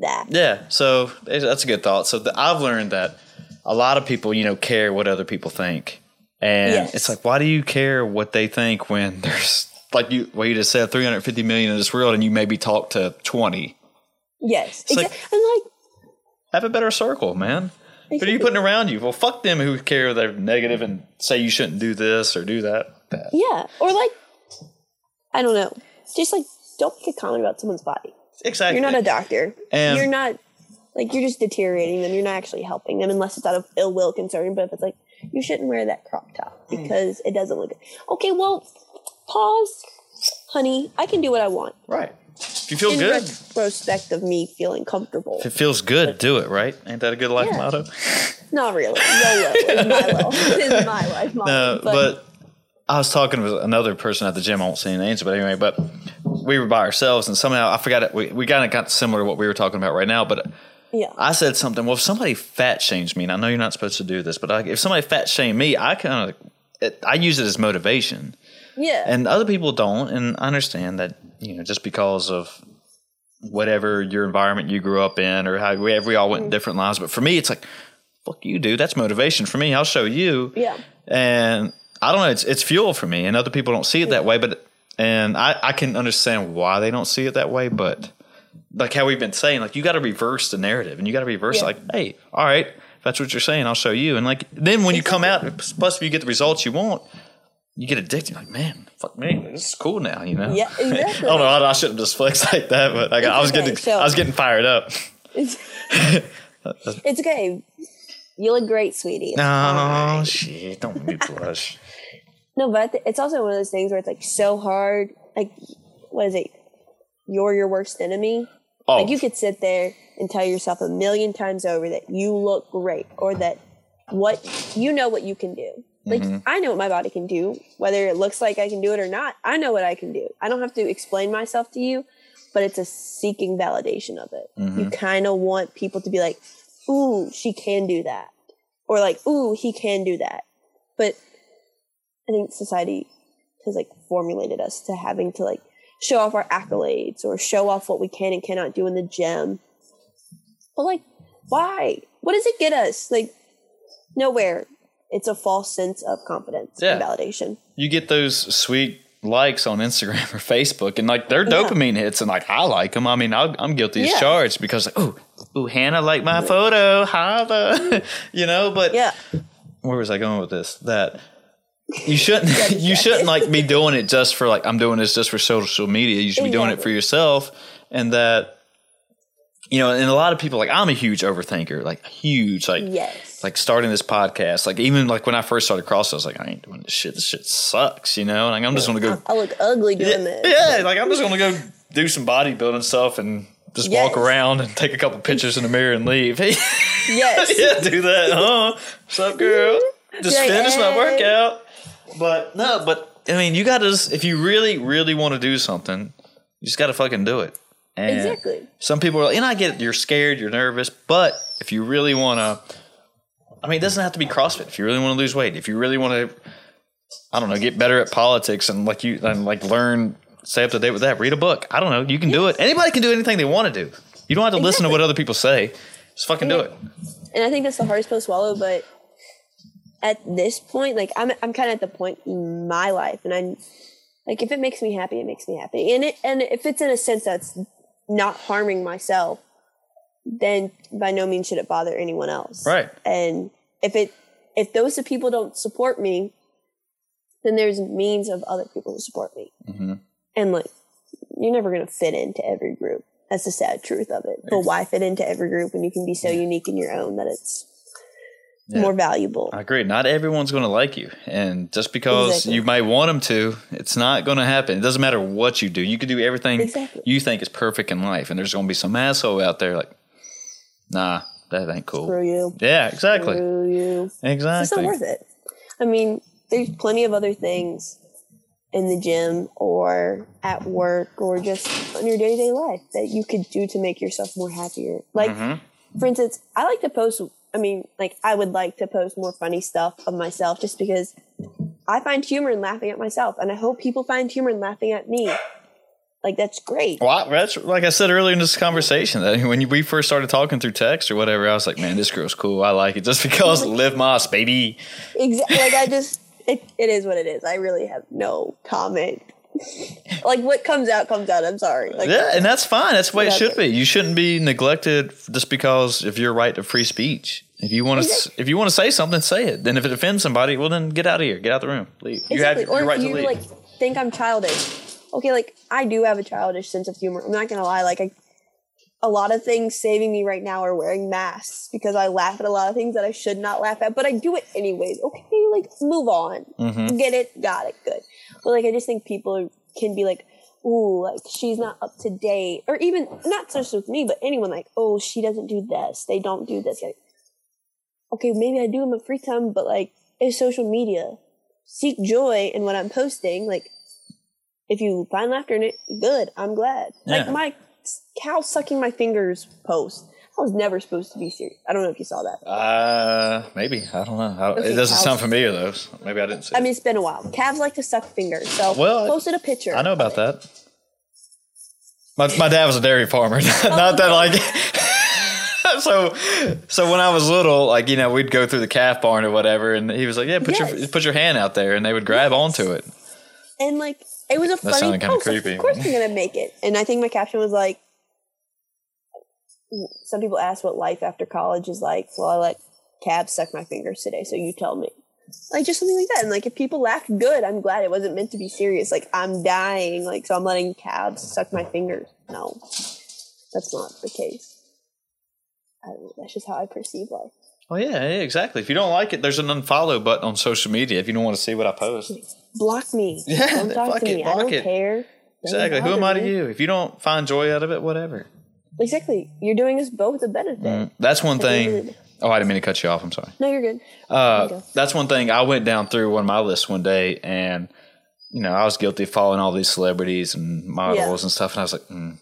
that. Yeah. So eh, that's a good thought. So the, I've learned that a lot of people, you know, care what other people think, and Yes. it's like, why do you care what they think when there's like you, well, you just said three hundred fifty million in this world, and you maybe talk to twenty. Yes, like- exactly. and like Have a better circle, man. What are you putting around you? Well, fuck them who care they're negative and say you shouldn't do this or do that. That. yeah, or like I don't know, just like don't make a comment about someone's body. Exactly. You're not a doctor. And- you're not like you're just deteriorating them. You're not actually helping them unless it's out of ill will concern. But if it's like you shouldn't wear that crop top hmm. because it doesn't look good. Okay, well, pause, honey. I can do what I want. right. If you feel In good, retrospect of me feeling comfortable, if it feels good, do it. Right? Ain't that a good life Yeah. motto? not really. YOLO is my life. is my life motto. No, but, I was talking with another person at the gym. I won't say any names, but anyway, but we were by ourselves, and somehow I forgot it. We, we kind of got similar to what we were talking about right now. But yeah, I said something. Well, if somebody fat shames me, and I know you're not supposed to do this, but I, if somebody fat shame me, I kind of I use it as motivation. Yeah, and other people don't and i understand that you know just because of whatever your environment you grew up in or how we, we all went in mm-hmm. different lives but for me it's like fuck you dude. That's motivation for me. I'll show you. Yeah, and i don't know it's, it's fuel for me and other people don't see it that way but and I, I can understand why they don't see it that way but like how we've been saying like you got to reverse the narrative and you got to reverse Yeah. like hey all right if that's what you're saying i'll show you. And like then when you come out plus if you get the results you want you get addicted. You're like, man, fuck me, this is cool now, you know. Yeah, exactly. I don't know. I, I shouldn't just flex like that, but I, I was okay, getting, so- I was getting fired up. it's, it's okay. You look great, sweetie. No, fine. shit, don't blush. No, but it's also one of those things where it's like so hard. Like, what is it? You're your worst enemy. Oh, Like you could sit there and tell yourself a million times over that you look great or that what you know what you can do. Like mm-hmm. I know what my body can do, whether it looks like I can do it or not. I know what I can do. I don't have to explain myself to you, but it's a seeking validation of it. You mm-hmm. kind of want people to be like, "Ooh, she can do that," or like, "Ooh, he can do that." But I think society has like formulated us to having to like show off our accolades or show off what we can and cannot do in the gym. But like, why? What does it get us? Like, nowhere. It's a false sense of confidence and validation. you get those sweet likes on Instagram or Facebook, and like they're Yeah. dopamine hits, and like I like them. I mean, i I'm guilty as charged because like, oh, ooh, Hannah liked my mm-hmm. photo, Hava, you know. But Yeah. where was I going with this? That you shouldn't you shouldn't like be doing it just for like I'm doing this just for social media. You should be doing it for yourself, and that you know, and a lot of people like I'm a huge overthinker, like huge, like Yes. Like starting this podcast. Like even like when I first started CrossFit, I was like, I ain't doing this shit. This shit sucks, you know. Like I'm just gonna go, I look ugly doing this. yeah, like I'm just gonna go do some bodybuilding stuff and just walk around and take a couple pictures in the mirror and leave. Yes. yeah, do that. Huh? What's up, girl? Mm-hmm. Just Like, finish my workout. But no, but I mean, you got to. If you really, really want to do something, you just got to fucking do it. And Exactly. Some people are, like, and I get it. You're scared. You're nervous. But if you really want to, I mean, it doesn't have to be CrossFit. If you really want to lose weight, if you really want to, I don't know, get better at politics and like you and like learn, stay up to date with that. Read a book. I don't know. You can do it. Anybody can do anything they want to do. You don't have to listen to what other people say. Just fucking do it. and I think that's the hardest pill to swallow. But at this point, like I'm, I'm kind of at the point in my life, and I'm like, if it makes me happy, it makes me happy, and it, and if it's in a sense that's not harming myself, then by no means should it bother anyone else. Right. And if it, if those people don't support me, then there's means of other people to support me. Mm-hmm. And like, you're never gonna fit into every group. That's the sad truth of it. But why fit into every group when you can be so unique in your own that it's Yeah. more valuable? I agree. Not everyone's going to like you, and just because Exactly. you might want them to, it's not going to happen. It doesn't matter what you do. You could do everything Exactly. you think is perfect in life, and there's going to be some asshole out there like, nah, that ain't cool. Screw you. Yeah, exactly, Screw you. It's exactly. not worth it. I mean, there's plenty of other things in the gym or at work or just in your day to day life that you could do to make yourself more happier. Like, Mm-hmm. for instance, I like to post, I mean, like, I would like to post more funny stuff of myself just because I find humor in laughing at myself. And I hope people find humor in laughing at me. Like, that's great. Well, that's like I said earlier in this conversation that when we first started talking through text or whatever, I was like, man, this girl's cool. I like it just because live Moss, baby. Exactly. Like I just, it, it is what it is. I really have no comment. like what comes out comes out. I'm sorry. Like Yeah, and that's fine. That's the way it should Exactly. be. You shouldn't be neglected just because of your right to free speech. If you want to, Exactly. if you want to say something, say it. Then if it offends somebody, well, then get out of here. Get out the room. Leave. You have exactly. your or right if to you leave. like think I'm childish. Okay, like I do have a childish sense of humor. I'm not gonna lie. Like I, a lot of things saving me right now are wearing masks because I laugh at a lot of things that I should not laugh at, but I do it anyways. Okay, like move on. Mm-hmm. Get it? Got it. Good. But like I just think people can be like, ooh, like she's not up to date, or even not just with me, but anyone like, oh, she doesn't do this. They don't do this. Like, okay, maybe I do in my free time, but like it's social media. Seek joy in what I'm posting. Like, if you find laughter in it, good. I'm glad. Yeah. Like my cow sucking my fingers post. I was never supposed to be serious. I don't know if you saw that. uh, maybe I don't know. I, Okay, it doesn't sound familiar though. so Maybe I didn't see. I it. mean, it's been a while. Calves like to suck fingers, so Well, posted a picture. I know about that. My my dad was a dairy farmer. Not that like. so so when I was little, like you know, we'd go through the calf barn or whatever, and he was like, "Yeah, put your put your hand out there," and they would grab Yes. onto it. And like, it was a funny sounded kinda post. Creepy. Of course, I'm gonna make it. And I think my caption was like, some people ask what life after college is like. Well, I let calves suck my fingers today, so you tell me. Like just something like that. And like if people laughed, good. I'm glad it wasn't meant to be serious. Like I'm dying. Like so I'm letting calves suck my fingers. No, that's not the case. I don't know, that's just how I perceive life. Oh yeah, yeah, exactly. If you don't like it, there's an unfollow button on social media. If you don't want to see what I post, Block me. Yeah, don't talk fuck to it, me. I don't it. care. Exactly. Who am I to you? If you don't find joy out of it, whatever. Exactly. You're doing us both a benefit. Mm, That's one At the end of thing. Oh, I didn't mean to cut you off. I'm sorry. No, you're good. Uh, go. that's one thing. I went down through one of my lists one day, and you know, I was guilty of following all these celebrities and models Yeah. and stuff, and I was like, mm,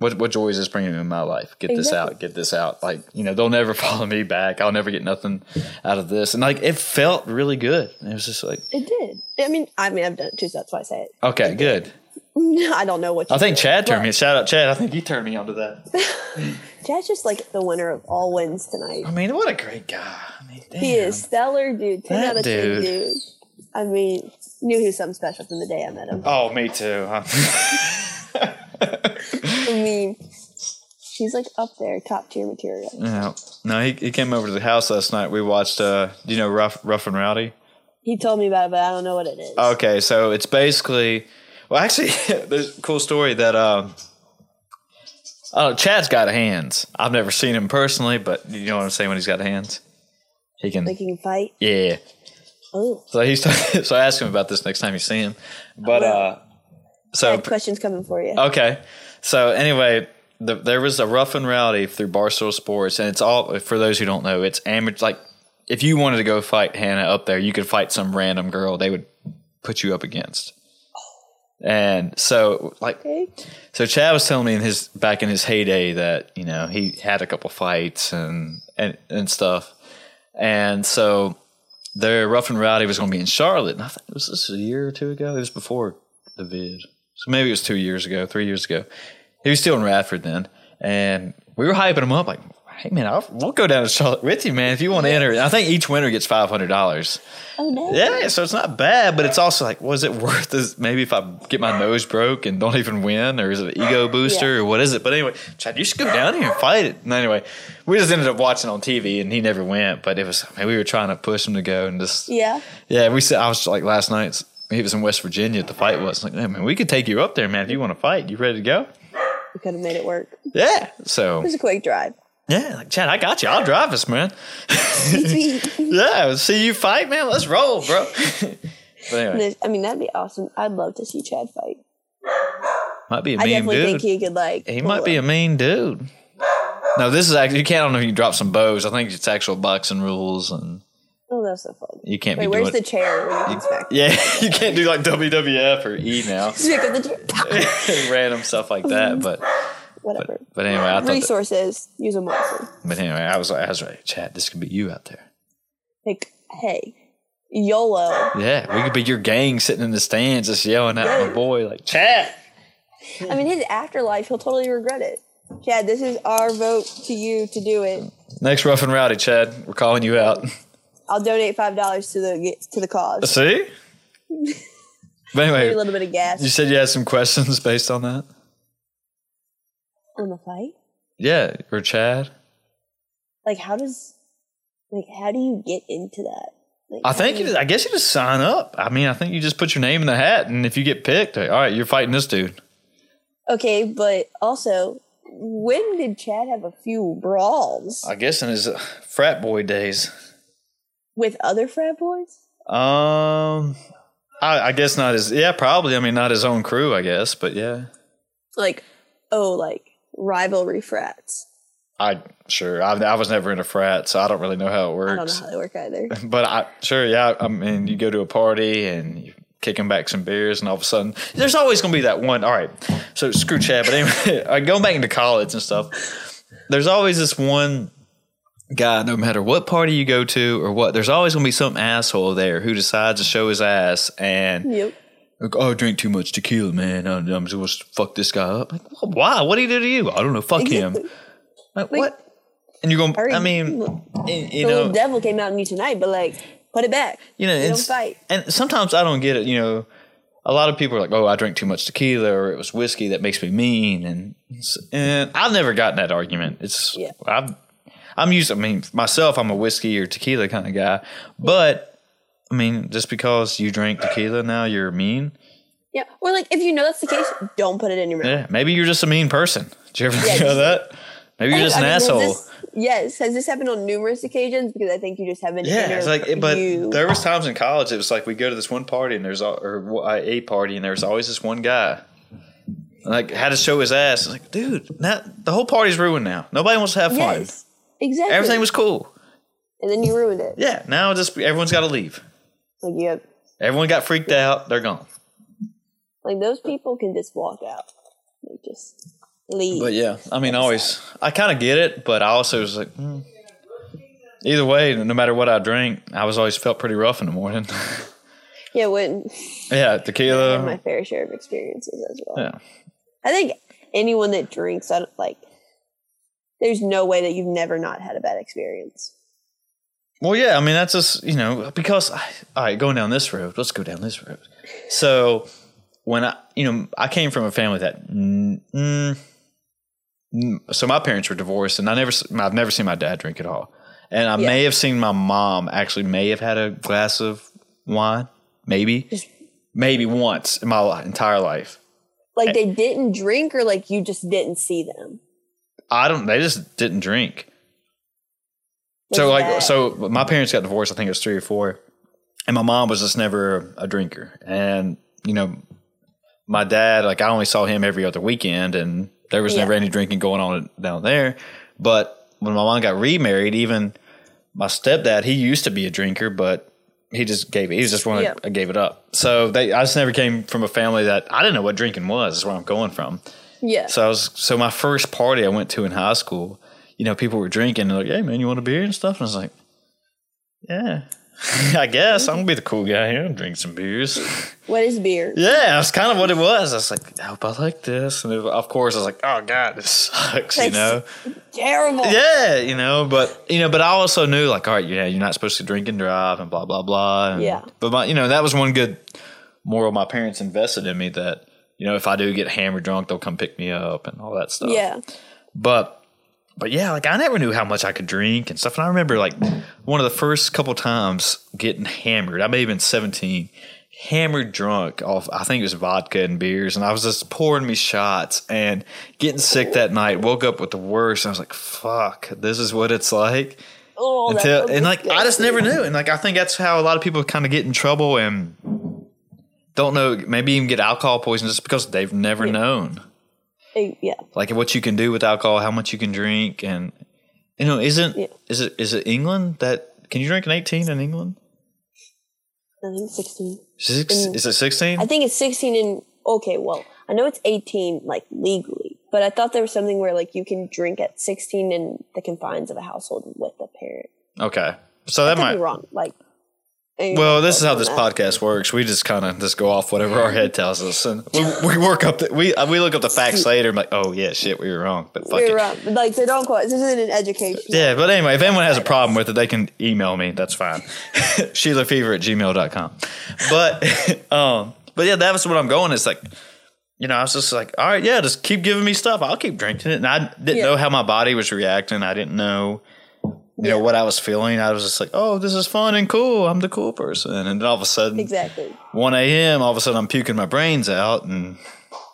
"What what joy is this bringing in my life? Get this Exactly. out. Get this out. Like, you know, they'll never follow me back. I'll never get nothing out of this." And like, it felt really good. It was just like, It did. I mean, I mean, I've done it too, so that's why I say it. okay, good. I don't know what. You I think Chad turned but me. Shout out Chad. I think he turned me onto that. Chad's just like the winner of all wins tonight. I mean, what a great guy. I mean. He is stellar, dude. Ten That out of ten, dude. dude. I mean, knew he was something special from the day I met him. Oh, me too. I mean, he's like up there, top tier material. no, no. He, he came over to the house last night. We watched. uh Do you know Rough Rough and Rowdy? He told me about it, but I don't know what it is. Okay, so it's basically. Well, actually, there's a cool story that. um Oh, Chad's got hands. I've never seen him personally, but you know what I'm saying when he's got hands. He can. like he can fight. yeah. Oh, So he's so I asked him about this next time you see him, but uh, I so have questions coming for you. Okay. So anyway, the, there was a rough and rowdy through Barstool Sports, and it's all for those who don't know. It's amateur. Like if you wanted to go fight Hannah up there, you could fight some random girl. They would put you up against. And so, like, Okay. so Chad was telling me in his back in his heyday that you know he had a couple fights and and and stuff, and so their rough and rowdy was going to be in Charlotte. And I think it was this a year or two ago. It was before the vid, so maybe it was two years ago, three years ago. He was still in Radford then, and we were hyping him up like, hey man, I'll, we'll go down to Charlotte with you, man. If you want to enter, I think each winner gets five hundred dollars. Oh no. Yeah, so it's not bad, but it's also like, was it worth this? Maybe if I get my nose broke and don't even win, or is it an ego booster, Yeah. or what is it? But anyway, Chad, you should go down here and fight it. And anyway, we just ended up watching on TV, and he never went. But it was, man, we were trying to push him to go, and just Yeah. yeah, we said I was like last night. He was in West Virginia. The fight was like, hey, man, we could take you up there, man. If you want to fight, you ready to go? We could have made it work. Yeah. So it was a quick drive. yeah, like Chad, I got you. I'll drive us, man. Yeah, see you fight, man. Let's roll, bro. anyway, I mean, that'd be awesome. I'd love to see Chad fight. might be a I mean definitely dude. think he could like. He might be a mean dude. No, this is actually you can't. I don't know if you drop some bows. I think it's actual boxing rules, and Oh, that's so fun. you can't Wait, be where's doing. the chair when you yeah, you can't do like WWF or E now, Smack up the random stuff like that. But Whatever. but anyway, I thought. That, Resources. Use them wisely. but anyway, I was like, I was like, Chad, this could be you out there. Like, hey, YOLO. Yeah, we could be your gang sitting in the stands, just yelling at my boy like, Chad. I mean, his afterlife, he'll totally regret it. Chad, this is our vote to you to do it. Next rough and rowdy, Chad. We're calling you out. I'll donate five dollars to the to the cause. See. But anyway, a little bit of gas you said you had some questions based on that. on the fight. Yeah, or Chad. Like, how does, like, how do you get into that? Like, I think you, I guess you just sign up. I mean, I think you just put your name in the hat, and if you get picked, like, all right, you're fighting this dude. Okay, but also, when did Chad have a few brawls I guess in his frat boy days. With other frat boys? Um, I, I guess not his. Yeah, probably. I mean, not his own crew. I guess, but yeah. Like, oh, like rivalry frats. I sure. I, I was never in a frat, so I don't really know how it works. I don't know how they work either. But I sure, yeah. I mean, you go to a party and you kicking back some beers, and all of a sudden, there's always going to be that one. All right, so screw Chad. But anyway, uh, going back into college and stuff, there's always this one guy. No matter what party you go to or what, there's always going to be some asshole there who decides to show his ass and. Yep. Like, oh, I drink too much tequila, man. I'm, I'm supposed to fuck this guy up. Like, why? What did he do to you? I don't know. Fuck him. Like, what? And you're going. I mean, you The know, little devil came out in you tonight, but like, put it back. you know, don't fight. and sometimes I don't get it. You know, a lot of people are like, "Oh, I drink too much tequila, or it was whiskey that makes me mean," and and I've never gotten that argument. It's Yeah. I'm I'm used. I mean, myself, I'm a whiskey or tequila kind of guy, but I mean, just because you drink tequila now, you're mean. Yeah. Or like, if you know that's the case, don't put it in your mouth. Yeah, maybe you're just a mean person. Did you ever Yeah, know that? Maybe you're just an I mean, has asshole. this- yes. Has this happened on numerous occasions? Because I think you just haven't. Yeah, it's like, but you. there was times in college. It was like we go to this one party and there's or a party and there's always this one guy, like had to show his ass. It's like, dude, now the whole party's ruined now. Nobody wants to have fun. Yes. Exactly. Everything was cool. and then you ruined it. Yeah, now just everyone's got to leave. Like you have, Everyone got freaked out. They're gone. like those people can just walk out. They just leave. But yeah, I mean, I always I kind of get it, but I also was like, hmm. either way, no matter what I drink, I was always felt pretty rough in the morning. yeah, when yeah, I have my fair share of experiences as well. Yeah. I think anyone that drinks, I don't, like, there's no way that you've never not had a bad experience. Well, yeah, I mean that's just you know because I, all right, going down this road. Let's go down this road. So when I you know I came from a family that mm, mm, so my parents were divorced and I never I've never seen my dad drink at all, and I Yeah. may have seen my mom actually may have had a glass of wine, maybe maybe once in my entire life. Like they didn't drink, or like you just didn't see them. I don't. They just didn't drink. So like that- so my parents got divorced i think it was three or four and my mom was just never a drinker and you know my dad like i only saw him every other weekend and there was Yeah. never any drinking going on down there but when my mom got remarried even my stepdad he used to be a drinker but he just gave it he just Yeah. gave it up so they i just never came from a family that i didn't know what drinking was is where i'm going from Yeah. so I was so my first party I went to in high school, you know, people were drinking and like, hey man, you want a beer and stuff? And I was like, Yeah. I guess I'm gonna be the cool guy here and drink some beers. what is beer? Yeah, that's kind of what it was. I was like, I hope I like this. And it- of course, I was like, oh god, this sucks, you know. terrible. Yeah, you know, but you know, but I also knew like, all right, yeah, you're not supposed to drink and drive and blah blah blah. And, Yeah. But my, you know, that was one good moral my parents invested in me that you know if I do get hammered drunk, they'll come pick me up and all that stuff. Yeah. But but yeah, like I never knew how much I could drink and stuff. And I remember like one of the first couple times getting hammered. I may have been 17, hammered drunk off I think it was vodka and beers, and I was just pouring me shots and getting sick that night. Woke up with the worst. And I was like, fuck, this is what it's like. Oh, Until, and like I just never knew. And like I think that's how a lot of people kind of get in trouble and don't know maybe even get alcohol poisoning just because they've never known Eh, Yeah. like what you can do with alcohol, how much you can drink, and you know, isn't Yeah. is it is it England that can you drink an eighteen in England? I think 16. Six, Mm. is it sixteen? I think it's 16 in okay, well, I know it's 18 like legally, but I thought there was something where like you can drink at 16 in the confines of a household with a parent. Okay, so that could might. be wrong. Like, Well, this is how this that. podcast works. We just kind of just go off whatever our head tells us, and we, we work up. The, we uh, we look up the facts later. and like, oh yeah, shit, we were wrong, but fuck You're it. wrong. Like, so don't quote. This isn't an education. Yeah, but anyway, if anyone has a problem with it, they can email me. That's fine. SheilaFever at gmail.com. But um, but yeah, that was what I'm going. It's like, you know, I was just like, all right, yeah, just keep giving me stuff. I'll keep drinking it. And I didn't Yeah. know how my body was reacting. I didn't know, you know, what I was feeling. I was just like, oh, this is fun and cool. I'm the cool person. And then all of a sudden, Exactly. 1 a.m., all of a sudden I'm puking my brains out and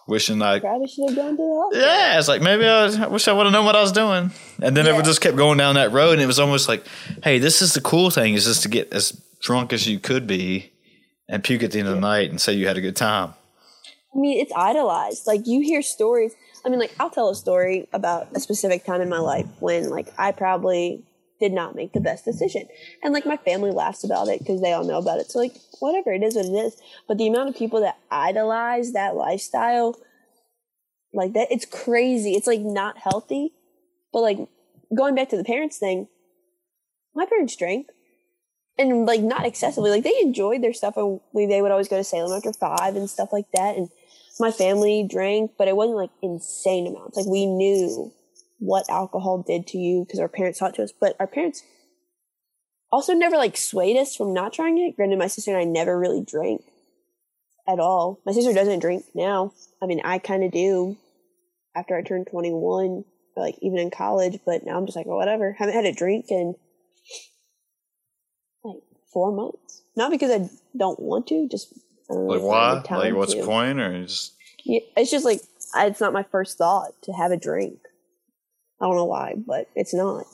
wishing I Probably should have gone to the hospital. yeah, it's like maybe I, was, I wish I would have known what I was doing. And then Yeah. it just kept going down that road, and it was almost like, hey, this is the cool thing is just to get as drunk as you could be and puke at the end of the night and say you had a good time. I mean, it's idolized. Like you hear stories. I mean, like I'll tell a story about a specific time in my life when like I probably did not make the best decision, and like my family laughs about it because they all know about it. So like whatever, it is what it is. But the amount of people that idolize that lifestyle, like that, it's crazy. It's like not healthy. But like going back to the parents thing, my parents drank and like not excessively. Like they enjoyed their stuff, and we they would always go to Salem after five and stuff like that. And my family drank, but it wasn't like insane amounts. Like we knew what alcohol did to you because our parents taught to us. But our parents also never like swayed us from not trying it. Granted, my sister and I never really drank at all. My sister doesn't drink now. I mean, I kind of do after I turned 21, or, like even in college, but now I'm just like, well, whatever. Haven't had a drink in like four months. Not because I don't want to, just I don't Like why? find the time Like what's to. the point? Or just Yeah, it's just like it's not my first thought to have a drink. I don't know why, but it's not.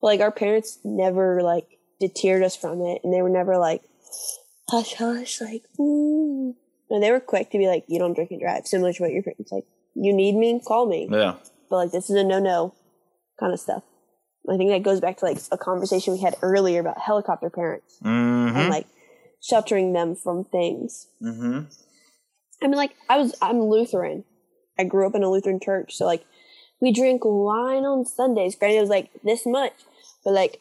But like our parents never like deterred us from it, and they were never like hush hush, like ooh. No, they were quick to be like, you don't drink and drive. Similar to what your parents like. You need me, call me. yeah. But like this is a no no kind of stuff. I think that goes back to like a conversation we had earlier about helicopter parents Mm-hmm. and like sheltering them from things. mm-hmm. I mean, like I was, I'm Lutheran. I grew up in a Lutheran church, so like we drink wine on Sundays. It was like this much, but like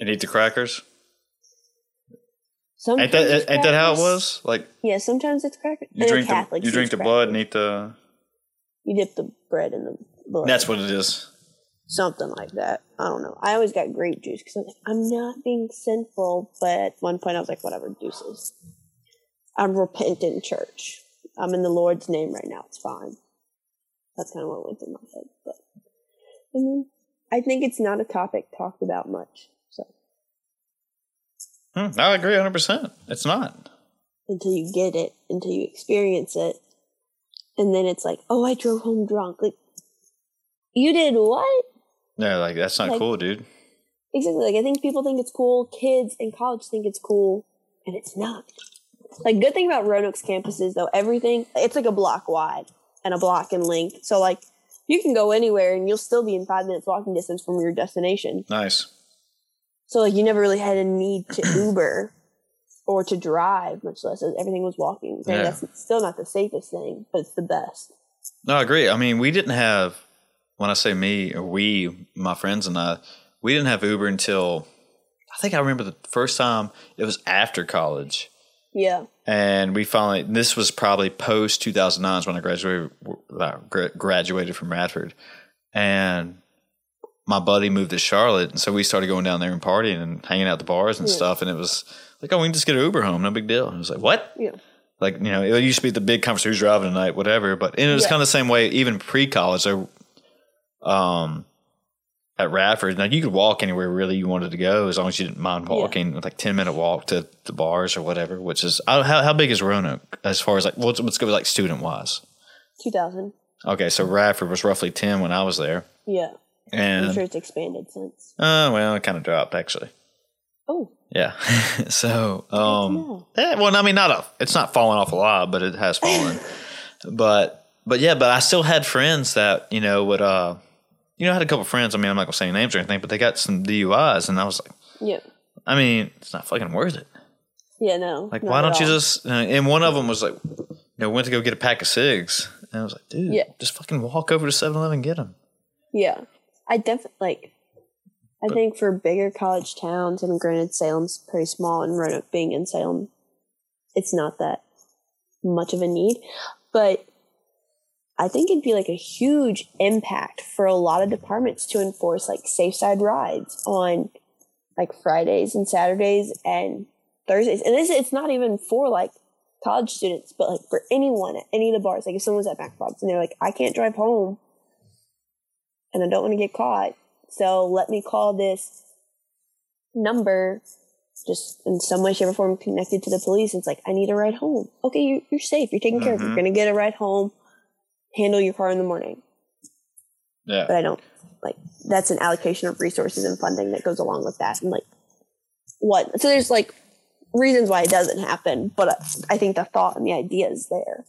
And eat the crackers. sometimes Ain't that ain't that how it was? Like Yeah, sometimes it's crackers. you drink the you drink the blood and eat the. You dip the bread in the blood. That's what it is. something like that. I don't know. I always got grape juice because I'm like, I'm not being sinful, but at one point I was like, whatever, deuces. I'm repentant church. I'm in the Lord's name right now. It's fine. That's kind of what went through my head. But I mean, I think it's not a topic talked about much. So Hmm, I agree 100. percent It's not. until you get it, until you experience it, and then it's like, oh, I drove home drunk. Like, you did what? Yeah, like that's not Like- cool, dude. Exactly. Like I think people think it's cool. Kids in college think it's cool, and it's not. Like good thing about Roanoke's campuses though, everything it's like a block wide and a block in length. So like you can go anywhere and you'll still be in five minutes walking distance from your destination. Nice. So like you never really had a need to Uber or to drive, much less as everything was walking. Granted, Yeah. That's still not the safest thing, but it's the best. No, I agree. I mean, we didn't have when I say me or we, my friends and I, we didn't have Uber until I think I remember the first time it was after college. Yeah. And we finally, this was probably post 2009 is when I graduated, uh, graduated from Radford. And my buddy moved to Charlotte, and so we started going down there and partying and hanging out at the bars and Yeah. stuff. And it was like, oh, we can just get an Uber home, no big deal. And I was like, what? Yeah. Like you know, it used to be the big conversation who's driving tonight, whatever. But and it was Yeah. kind of the same way, even pre college. Um, at Radford, like you could walk anywhere really you wanted to go as long as you didn't mind walking, like ten minute walk to the bars or whatever. Which is how how how big is Roanoke as far as like let's, let's like student wise. 2000. Okay, so Radford was roughly ten when I was there, Yeah. and I'm sure it's expanded since. uh, well, it kind of dropped actually. Oh, Yeah. so, um, yeah, well, I mean, not a, it's not fallen off a lot, but it has fallen. but, but yeah, but I still had friends that, you know, would, uh, you know, I had a couple friends. I mean, I'm not gonna say names or anything, but they got some DUIs, and I was like, yeah. I mean, it's not fucking worth it. Yeah, no. Like, why don't you all. just? Uh, and one of them was like, you know, went to go get a pack of cigs, and I was like, dude, Yeah. just fucking walk over to 7-Eleven and get them. Yeah. I definitely, like, I think for bigger college towns, and granted, Salem's pretty small, and Roanoke being in Salem, it's not that much of a need. But I think it'd be like a huge impact for a lot of departments to enforce like safe side rides on like Fridays and Saturdays and Thursdays. And this it's not even for like college students, but like for anyone at any of the bars. Like if someone's at McBob's and they're like, I can't drive home and I don't want to get caught. So let me call this number just in some way, shape, or form connected to the police. It's like, I need a ride home. Okay, you're, you're safe. You're taken care of. You're Mhm. going to get a ride home. Handle your car in the morning. Yeah. But I don't like that's an allocation of resources and funding that goes along with that. And like, what? So there's like reasons why it doesn't happen, but I- I think the thought and the idea is there.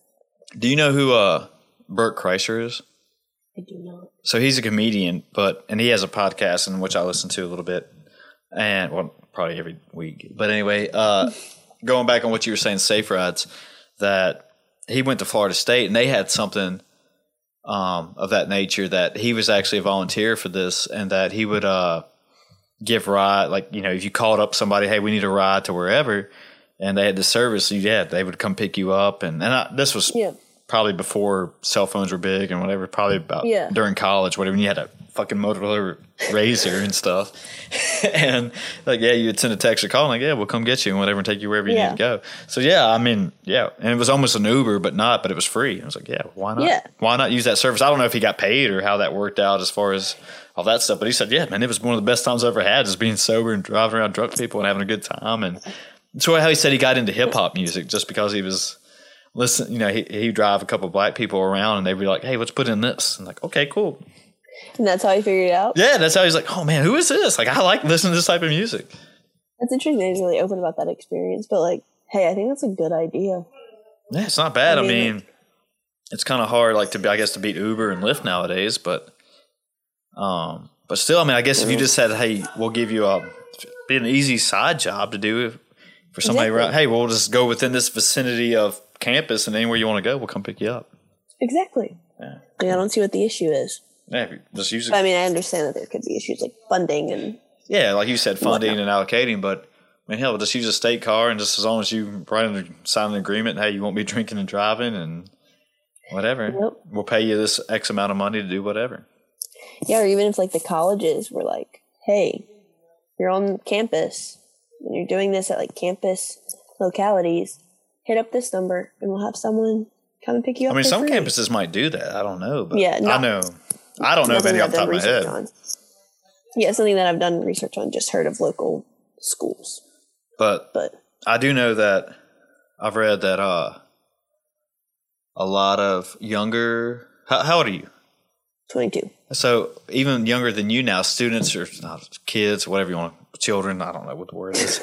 Do you know who uh, Bert Kreischer is? I do not. so he's a comedian, but and he has a podcast in which I listen to a little bit, and well, probably every week. But anyway, uh, going back on what you were saying, safe rides, that he went to Florida State and they had something um, of that nature that he was actually a volunteer for this, and that he would uh, give ride like you know if you called up somebody, hey, we need a ride to wherever. And they had the service, so yeah, they would come pick you up, and and I, this was Yeah. probably before cell phones were big and whatever. Probably about Yeah. during college, whatever. And you had a fucking Motorola Razr and stuff, and like yeah, you would send a text or call, like yeah, we'll come get you and whatever, and take you wherever you Yeah. need to go. So yeah, I mean yeah, and it was almost an Uber, but not, but it was free. I was like yeah, why not? Yeah. Why not use that service? I don't know if he got paid or how that worked out as far as all that stuff, but he said yeah, man, it was one of the best times I ever had, just being sober and driving around drunk people and having a good time and. So how he said he got into hip hop music just because he was listen, you know, he he drive a couple black people around and they'd be like, "Hey, let's put in this." And like, "Okay, cool." And that's how he figured it out. Yeah, that's how he's like, "Oh man, who is this?" Like, I like listening to this type of music. That's interesting that he's really open about that experience. But like, hey, I think that's a good idea. Yeah, it's not bad. I I mean- mean, it's kind of hard, like to be, I guess, to beat Uber and Lyft nowadays, but um, but still, I mean, I guess if you just said, "Hey, we'll give you a be an easy side job to do for somebody Exactly. around," hey, we'll just go within this vicinity of campus and anywhere you want to go, we'll come pick you up. Exactly. Yeah. Like, I don't see what the issue is. Yeah, just use it. I mean, I understand that there could be issues like funding and Yeah, like you said, funding and allocating, but I mean, hell, just use a state car and just as long as you write an, sign an agreement, hey, you won't be drinking and driving and whatever. Yep. We'll pay you this X amount of money to do whatever. yeah, or even if like the colleges were like, hey, you're on campus and you're doing this at like campus localities, hit up this number and we'll have someone come and pick you up. I mean, some free. campuses might do that. I don't know, but Yeah, I know. I don't know of any off the top of my head. on. Yeah, something that I've done research on, just heard of local schools. But But I do know that I've read that uh, a lot of younger. How, how old are you? 22. So even younger than you now, students or not kids, whatever you want, children. I don't know what the word is.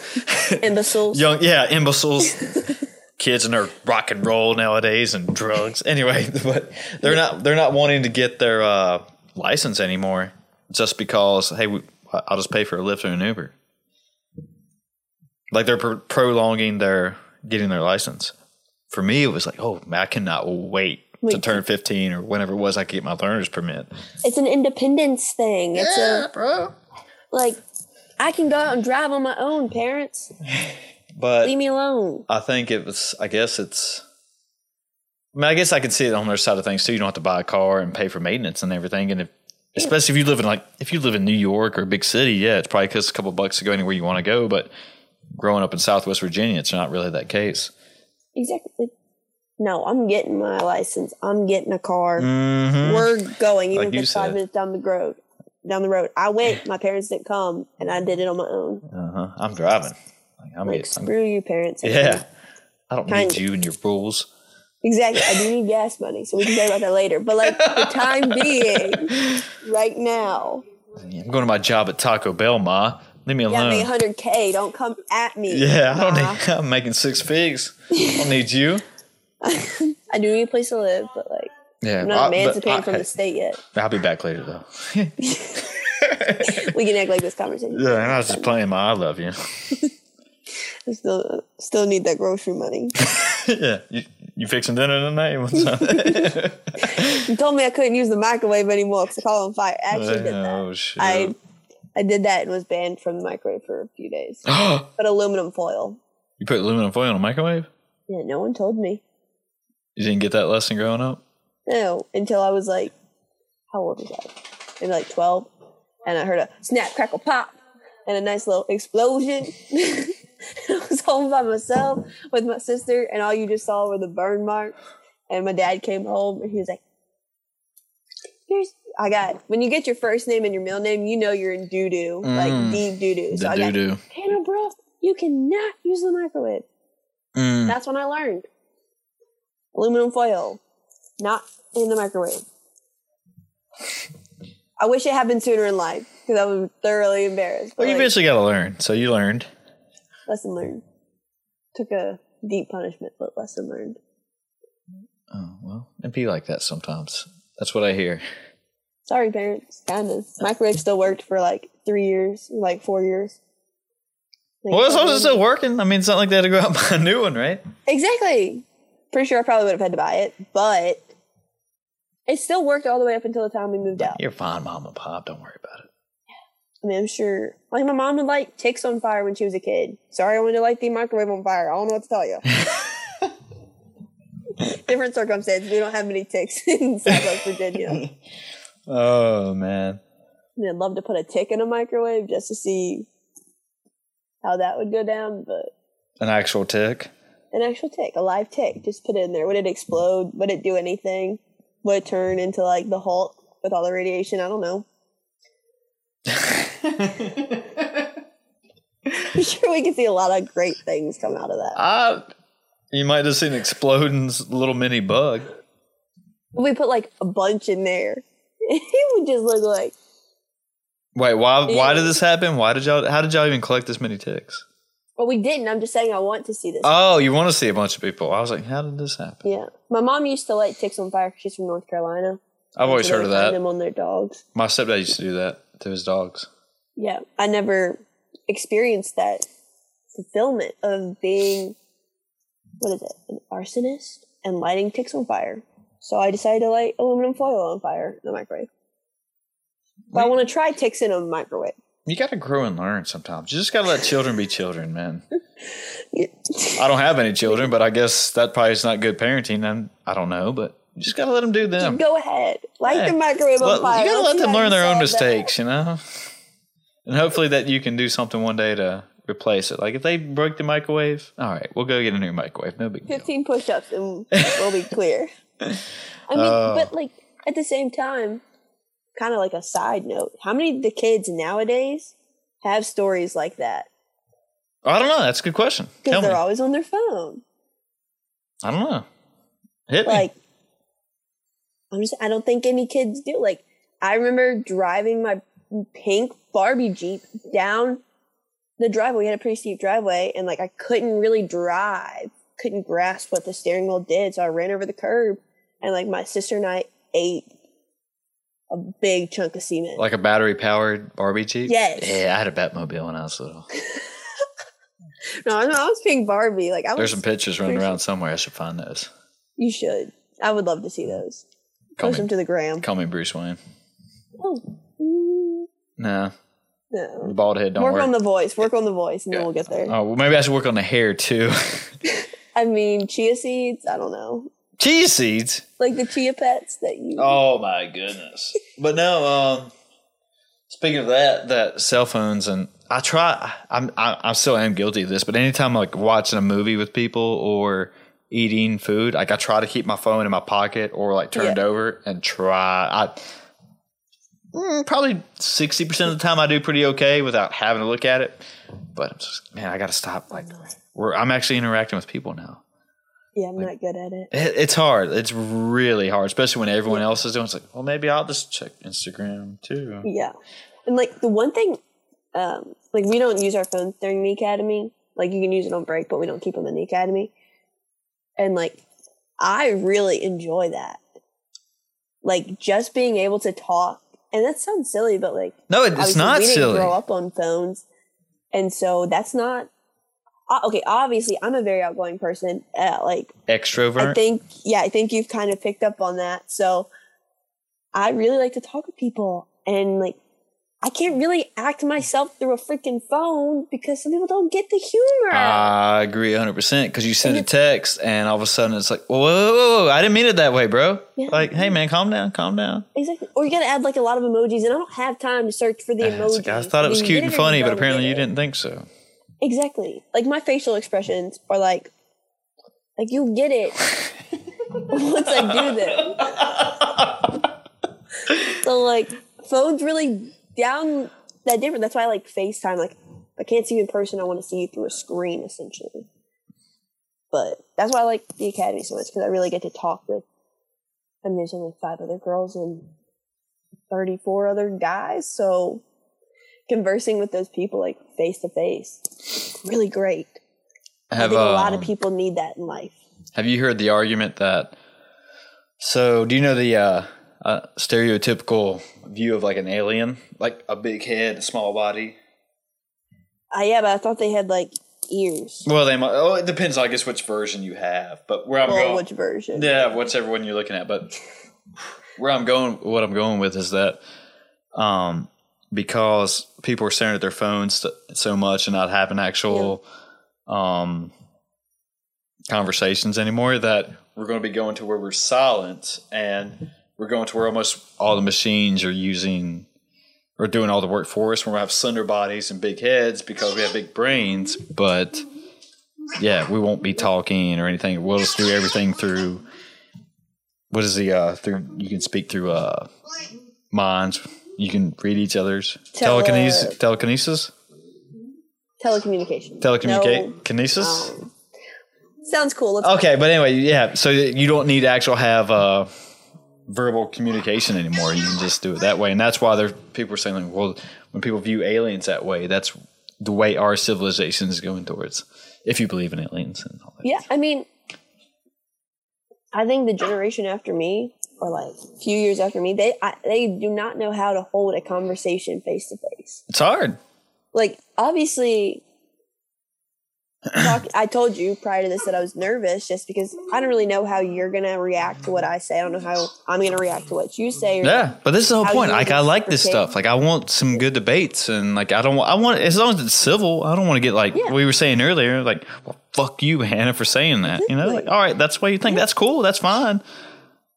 Imbeciles. Young, yeah, imbeciles, kids and their rock and roll nowadays and drugs. Anyway, but they're not they're not wanting to get their uh, license anymore just because hey, we, I'll just pay for a Lyft or an Uber. Like they're pro- prolonging their getting their license. For me, it was like, oh, man, I cannot wait. To turn fifteen or whenever it was, I could get my learner's permit. It's an independence thing. It's a, bro. like, I can go out and drive on my own, parents. But Leave me alone. I think it was. I guess it's. I mean, I guess I could see it on their side of things too. You don't have to buy a car and pay for maintenance and everything. And if Especially if you live in like if you live in New York or a big city, yeah, it's probably because a couple bucks to go anywhere you want to go. But growing up in Southwest Virginia, it's not really that case. Exactly. No, I'm getting my license. I'm getting a car. Mm-hmm. We're going, even Like if it's five minutes down the road. Down the road. I went. My parents didn't come, and I did it on my own. Uh huh. I'm driving. Like, I'm, Like getting- I'm- screw you, parents. yeah. I don't Kind need you and your rules. Exactly. I do need gas money, so we can talk about that later. But like the time being, right now, I'm going to my job at Taco Bell, Ma. Leave me alone. me 100k. Don't come at me. yeah, I don't need. I'm making six figs. I don't need you. I do need a place to live, but like Yeah, I'm not I- emancipating I- from the state yet. I'll be back later though. We can act like this conversation. Yeah, I was just playing my I love you. I still, still need that grocery money. yeah, you, you fixing dinner tonight? You told me I couldn't use the microwave anymore because I caught on fire. I actually did that. oh shit! I I did that and was banned from the microwave for a few days. But aluminum foil. you put aluminum foil in a microwave? Yeah, no one told me. You didn't get that lesson growing up? No, until I was like, how old was I? Maybe like 12. And I heard a snap, crackle, pop, and a nice little explosion. Home by myself with my sister, and all you just saw were the burn marks. And my dad came home, and he was like, here's, I got, when you get your first name and your middle name, you know you're in doo doo, like Mm. deep doo doo. So I got, doo doo. Hannah, bro, you cannot use the microwave. Mm. That's when I learned. Aluminum foil, not in the microwave. I wish it happened sooner in life because I was thoroughly embarrassed. But Well, you like, eventually got to learn. So you learned. lesson learned. Took a deep punishment, but lesson learned. Oh well, it'd be like that sometimes. That's what I hear. Sorry, parents. Kind of. Microwave still worked for like three years, like four years. Like, Well, as long as it's um, still working. I mean, it's not like they had to go out and buy a new one, right? Exactly. Pretty sure I probably would have had to buy it, but it still worked all the way up until the time we moved out. You're fine, mom and pop. Don't worry about it. I mean, I'm sure. Like my mom would light ticks on fire when she was a kid. Sorry, I wanted to light the microwave on fire. I don't know what to tell you. Different circumstances. We don't have many ticks in Southwest Virginia. Oh man. And I'd love to put a tick in a microwave just to see how that would go down. But An actual tick. an actual tick, a live tick, just put it in there. Would it explode? Would it do anything? Would it turn into like the Hulk with all the radiation? I don't know. I'm sure we could see a lot of great things come out of that. Uh, you might have seen exploding little mini bug. we put like a bunch in there. It would just look like Wait, why? Why did this happen? Why did y'all? How did y'all even collect this many ticks? well, we didn't. I'm just saying I want to see this. Oh, you want to see a bunch of people? I was like, how did this happen? yeah, my mom used to light ticks on fire. 'cause She's from North Carolina. I've always heard of that. Them on their dogs. My stepdad used to do that to his dogs. Yeah, I never experienced that fulfillment of being what is it, an arsonist and lighting ticks on fire. So I decided to light aluminum foil on fire in the microwave. But I want to try ticks in a microwave. You got to grow and learn sometimes. You just got to let children be children, man. Yeah. I don't have any children, but I guess that probably is not good parenting. And I don't know, but you just got to let them do them. Go ahead, light Yeah. the microwave on Let- fire. you got to let them learn their own solve that. mistakes, you know? And hopefully that you can do something one day to replace it. Like if they broke the microwave, all right, we'll go get a new microwave. No big deal. 15 push-ups and we'll be clear. I mean, Oh. but like at the same time, kind of like a side note, how many of the kids nowadays have stories like that? I don't know. That's a good question. Because they're always on their phone. I don't know. Hit me. Like, I'm just, I don't think any kids do. Like, I remember driving my pink Barbie Jeep down the driveway. We had a pretty steep driveway, and like, I couldn't really drive, couldn't grasp what the steering wheel did. So I ran over the curb, and like, my sister and I ate a big chunk of cement. Like a battery powered Barbie Jeep? Yes. Yeah, I had a Batmobile when I was little. no, I was pink Barbie. Like, I was, There's some pictures running around somewhere. I should find those. you should. I would love to see those. Call Post them to the gram. call me Bruce Wayne. Oh, mm, No, no. the bald head don't work work. on the voice. Work on the voice, and then we'll get there. oh, well, maybe I should work on the hair too. I mean, chia seeds. I don't know, Chia seeds. like the chia pets that you. Oh my goodness. But no, um, speaking of that, that cell phones and I try. I'm I, I still am guilty of this, but anytime like watching a movie with people or eating food, like I try to keep my phone in my pocket or like turned Yeah. over and try. I probably sixty percent of the time I do pretty okay without having to look at it. But I'm just, man, I got to stop. Like, we're, I'm actually interacting with people now. Yeah, I'm not good at it. It, it's hard. It's really hard, especially when everyone else is doing. It's like, well, maybe I'll just check Instagram too. Yeah. And like the one thing, um, like we don't use our phones during the academy. Like you can use it on break, but we don't keep them in the academy. And like, I really enjoy that. Like just being able to talk, and that sounds silly, but like No, it's not we didn't silly. grow up on phones, and so that's not. Okay, obviously, I'm a very outgoing person. Uh, like Extrovert. I think, yeah, I think you've kind of picked up on that. So I really like to talk to people and like, I can't really act myself through a freaking phone because some people don't get the humor. I agree 100% because you send a text and all of a sudden it's like, whoa, whoa, whoa, whoa, I didn't mean it that way, bro. Yeah. Like, hey, man, calm down, calm down. exactly. Or you got to add like a lot of emojis, and I don't have time to search for the it's emojis. like, I thought it was cute and funny, but apparently you didn't think so. Exactly. Like my facial expressions are like, like you get it once I do this. so like phones really down that different. That's why I like FaceTime. Like I can't see you in person, I want to see you through a screen essentially. But that's why I like the academy so much because I really get to talk with. I mean, there's only five other girls and thirty-four other guys, so conversing with those people like face to face, really great. I Have, think a lot of um, people need that in life. Have you heard the argument that? So, do you know the uh, uh, stereotypical view of like an alien, like a big head, a small body? Uh, yeah, but I thought they had like ears. Well, they might. Oh, it depends, I guess, which version you have. But where I'm Well, going, which version? yeah, whichever one you're looking at. But where I'm going, what I'm going with is that, um, because people are staring at their phones so much and not having actual, um, conversations anymore, that we're going to be going to where we're silent and we're going to where almost all the machines are using or doing all the work for us. We're going to have slender bodies and big heads because we have big brains, but yeah, we won't be talking or anything. We'll just do everything through. What is the uh through? You can speak through uh minds. You can read each other's Tele- telekinesis. Telekinesis. Telecommunication. Telecommunicate. No, Kinesis. um, sounds cool. Let's Okay, but anyway, yeah. So you don't need to actually have uh, verbal communication anymore. You can just do it that way, and that's why there people are saying, like, well, when people view aliens that way, that's the way our civilization is going towards. If you believe in aliens and all that. Yeah, I mean, I think the generation after me, or like a few years after me, they I, they do not know how to hold a conversation face to face. It's hard. Like obviously, talk, I told you prior to this that I was nervous just because I don't really know how you're gonna react to what I say. I don't know how I'm gonna react to what you say. Yeah, but this is the whole point. Like, I like this stuff. Like, I want some good debates, and like, I don't. want I want as long as it's civil. I don't want to get like Yeah. we were saying earlier. Like, well, fuck you, Hannah, for saying that. You know, like, all right, that's what you think. That's cool. That's fine.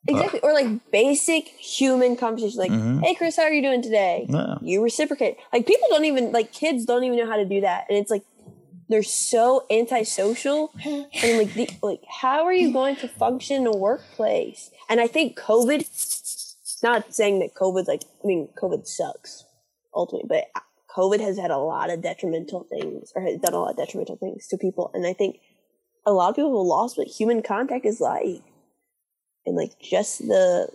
Exactly. Or like basic human conversation, like, hey Chris, how are you doing today? Mm-hmm. Yeah. You reciprocate. Like people don't even like kids don't even know how to do that. And it's like they're so antisocial. and like the, like how are you going to function in a workplace? And I think COVID not saying that covid like I mean, COVID sucks ultimately, but COVID has had a lot of detrimental things or has done a lot of detrimental things to people. And I think a lot of people have lost what human contact is like and like just the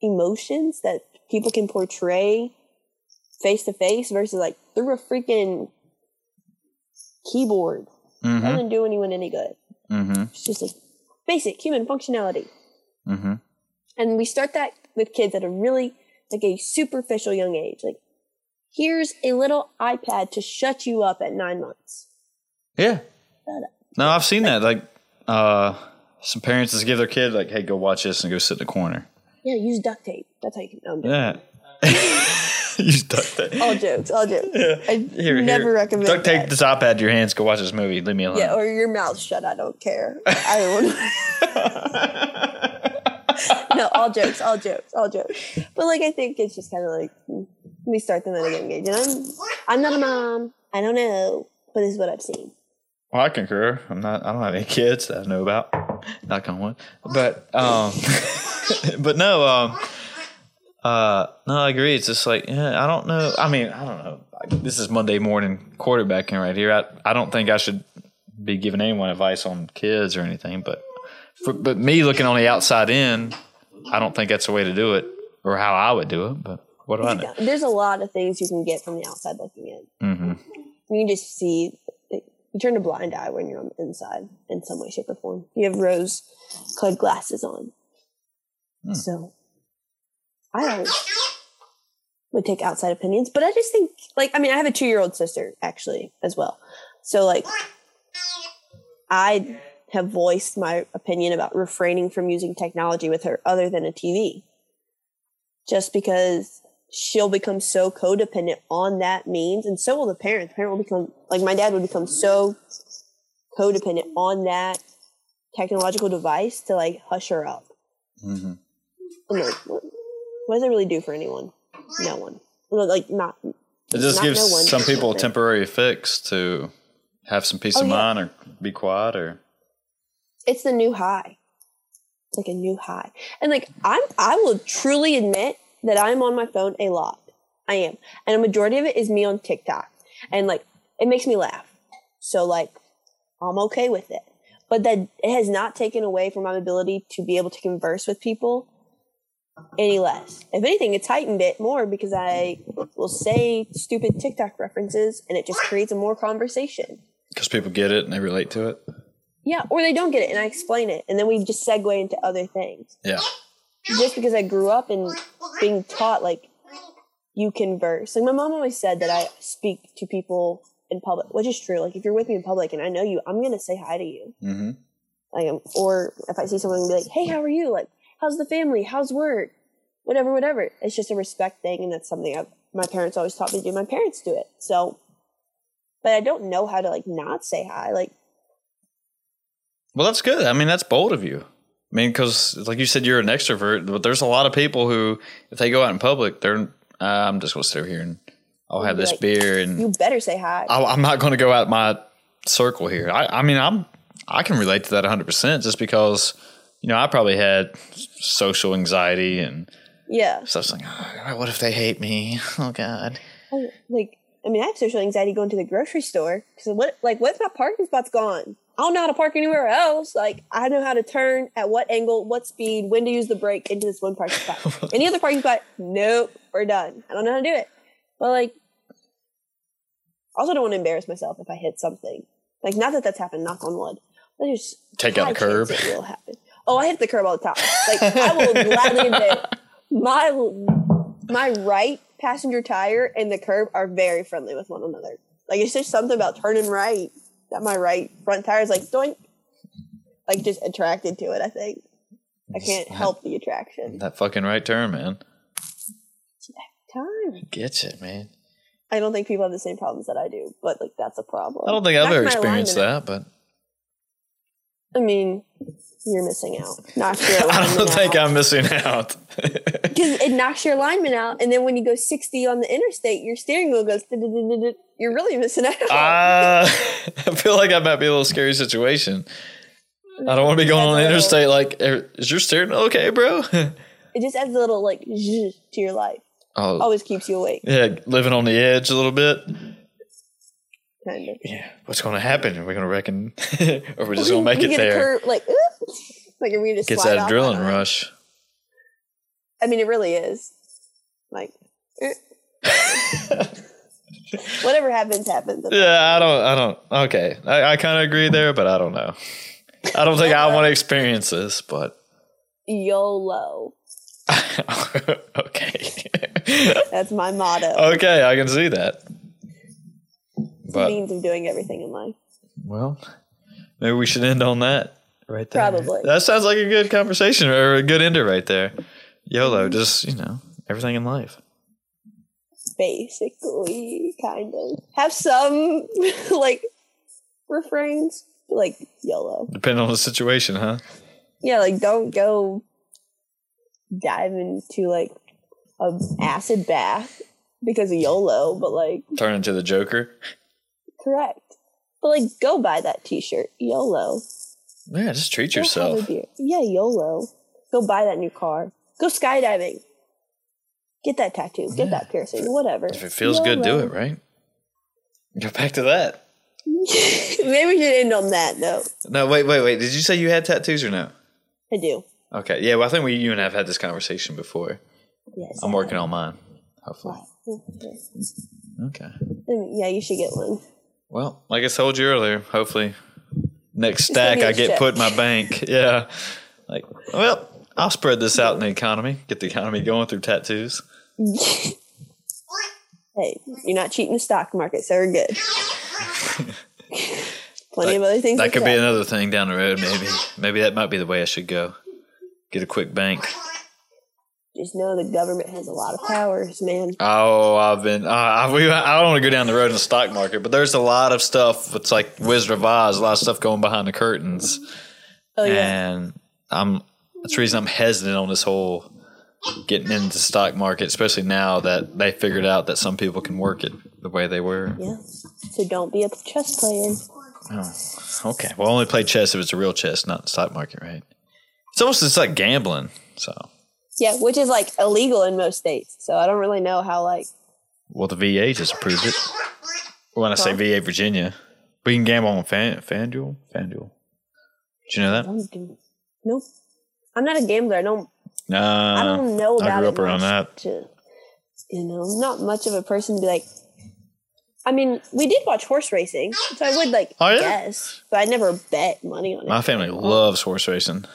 emotions that people can portray face to face versus like through a freaking keyboard Mm-hmm. doesn't do anyone any good. Mm-hmm. It's just like basic human functionality. Mm-hmm. And we start that with kids at a really like a superficial young age. Like, here's a little iPad to shut you up at nine months. Yeah. No, I've seen that. Like, uh, some parents just give their kid like, "Hey, go watch this and go sit in the corner." Yeah, use duct tape. That's how you can. Yeah. Use duct tape. All jokes, all jokes. I Here, never here. recommend duct tape that. this iPad to your hands. Go watch this movie. Leave me alone. Yeah, or your mouth shut. I don't care. I don't. no, all jokes, all jokes, all jokes. But like, I think it's just kind of like we start them and I get engaged. And I'm, I'm not a mom. I don't know, but this is what I've seen. Well, I concur. I'm not. I don't have any kids that I know about. Knock on wood. But um, but no. Um, uh, no, I agree. It's just like yeah. I don't know. I mean, I don't know. This is Monday morning quarterbacking right here. I I don't think I should be giving anyone advice on kids or anything. But for, but me looking on the outside in, I don't think that's the way to do it or how I would do it. But what do I know? There's a lot of things you can get from the outside looking in. Mm-hmm. You can just see. You turn a blind eye when you're on the inside in some way, shape, or form. You have rose-colored glasses on, Hmm. so I always would take outside opinions. But I just think, like, I mean, I have a two-year-old sister actually as well, so like, I have voiced my opinion about refraining from using technology with her other than a TV. Just because she'll become so codependent on that means, and so will the parent. The parent will become, like my dad would become so codependent on that technological device to like hush her up. Mm-hmm. Like, what, what does it really do for anyone? No one. Well, Like, not. It just not gives no some people a temporary fix to have some peace Oh, of yeah. mind or be quiet or it's the new high. It's like a new high. And like I'm I will truly admit that I'm on my phone a lot. I am. And a majority of it is me on TikTok. And like it makes me laugh. So like I'm okay with it. But that it has not taken away from my ability to be able to converse with people any less. If anything, it's heightened it more because I will say stupid TikTok references and it just creates a more conversation. because people get it and they relate to it. Yeah, or they don't get it and I explain it and then we just segue into other things. Yeah. Just because I grew up in being taught like you converse. Like my mom always said that I speak to people in public, which is true. Like if you're with me in public and I know you, I'm gonna say hi to you. Mm-hmm. Like, or if I see someone and be like, "Hey, how are you? Like, how's the family? How's work? Whatever, whatever." It's just a respect thing, and that's something I've, my parents always taught me to do. My parents do it, so. But I don't know how to like not say hi. Like, Well, that's good. I mean, that's bold of you. I mean, because like you said, you're an extrovert, but there's a lot of people who, if they go out in public, they're, uh, I'm just going to sit over here and I'll have this Like, beer and you better say hi. I, I'm not going to go out my circle here. I, I mean, I'm, I can relate to that 100% just because, you know, I probably had social anxiety and yeah. stuff like, oh, what if they hate me? Oh, God. Like, I mean, I have social anxiety going to the grocery store because what, like, what if my parking spot's gone? I don't know how to park anywhere else. Like, I know how to turn at what angle, what speed, when to use the brake into this one parking spot. Any other parking spot? Nope, we're done. I don't know how to do it. But like, also don't want to embarrass myself if I hit something. Like, not that that's happened. Knock on wood. But there's Take out a curb. It will happen. Oh, I hit the curb all the time. Like, I will gladly admit my my right passenger tire and the curb are very friendly with one another. Like, it's just something about turning right that my right front tire is like doink, like just attracted to it. I think I can't help the attraction. That fucking right turn, man. Time. Gets it, man. I don't think people have the same problems that I do, but like that's a problem. I don't think I've ever experienced that, but. I mean, you're missing out. Knocks your I don't think out. I'm missing out. because it knocks your alignment out, and then when you go 60 on the interstate, your steering wheel goes. You're really missing out. Uh, I feel like that might be a little scary situation. I don't want to be going on the interstate like, "Er, is your steering okay, bro? it just adds a little like to your life. oh, Always keeps you awake, yeah, living on the edge a little bit. Kind of. Yeah, what's going to happen? Are we going to reckon, or we're just going to make it there? curve, like, "Oop." like are we just Gets that adrenaline rush. I mean, it really is. Like, whatever happens, happens. Yeah, I don't. I don't. Okay, I, I kind of agree there, but I don't know. I don't think I want to experience this, but YOLO. okay. That's my motto. okay, I can see that. It's a But means of doing everything in life. well, maybe we should end on that right there. Probably. That sounds like a good conversation or a good ender right there. YOLO, mhm. just you know, everything in life. Basically, kind of. Have some, like, refrains. Like, YOLO. Depending on the situation, huh? Yeah, like, don't go dive into like a acid bath because of YOLO, but like Turn into the Joker. Correct. But like go buy that t-shirt. YOLO. Yeah, just treat Go yourself. Yeah, YOLO. Go buy that new car. Go skydiving. Get that tattoo. Get that piercing. Whatever. If it feels good, do it, right? Go back to that. Maybe we should end on that note. No, wait, wait, wait. Did you say you had tattoos or no? I do. Okay, yeah. Well, I think we, you and I have had this conversation before. Yes. I'm working on mine. Hopefully. Okay. Okay. Yeah, you should get one. Well, like I told you earlier, hopefully next stack I get check. put in my bank. Yeah. Like, well, I'll spread this out in the economy, get the economy going through tattoos. Hey, you're not cheating the stock market, so we're good. Plenty of other things. That could be another thing down the road, maybe. Maybe that might be the way I should go. Get a quick bank. Just know the government has a lot of powers, man. Oh, I've been. Uh, I, we, I don't want to go down the road in the stock market, but there's a lot of stuff. It's like Wizard of Oz, a lot of stuff going behind the curtains, Oh yeah. and I'm. That's the reason I'm hesitant on this whole getting into the stock market, especially now that they figured out that some people can work it the way they were. Yeah. So don't be a chess player. Oh, Okay, well, only play chess if it's a real chess, not the stock market, right? It's almost it's like gambling. So, Yeah, which is like illegal in most states. So I don't really know how like well, the VA just approved it. When I say VA, Virginia, we can gamble on Fan, FanDuel. FanDuel. Did you know that? Nope. I'm not a gambler. I don't. I don't know I about grew it up around that. To, you know, I'm not much of a person to be like. I mean, we did watch horse racing, so I would like Oh, yeah? guess, but I never bet money on it. my family loves horse racing.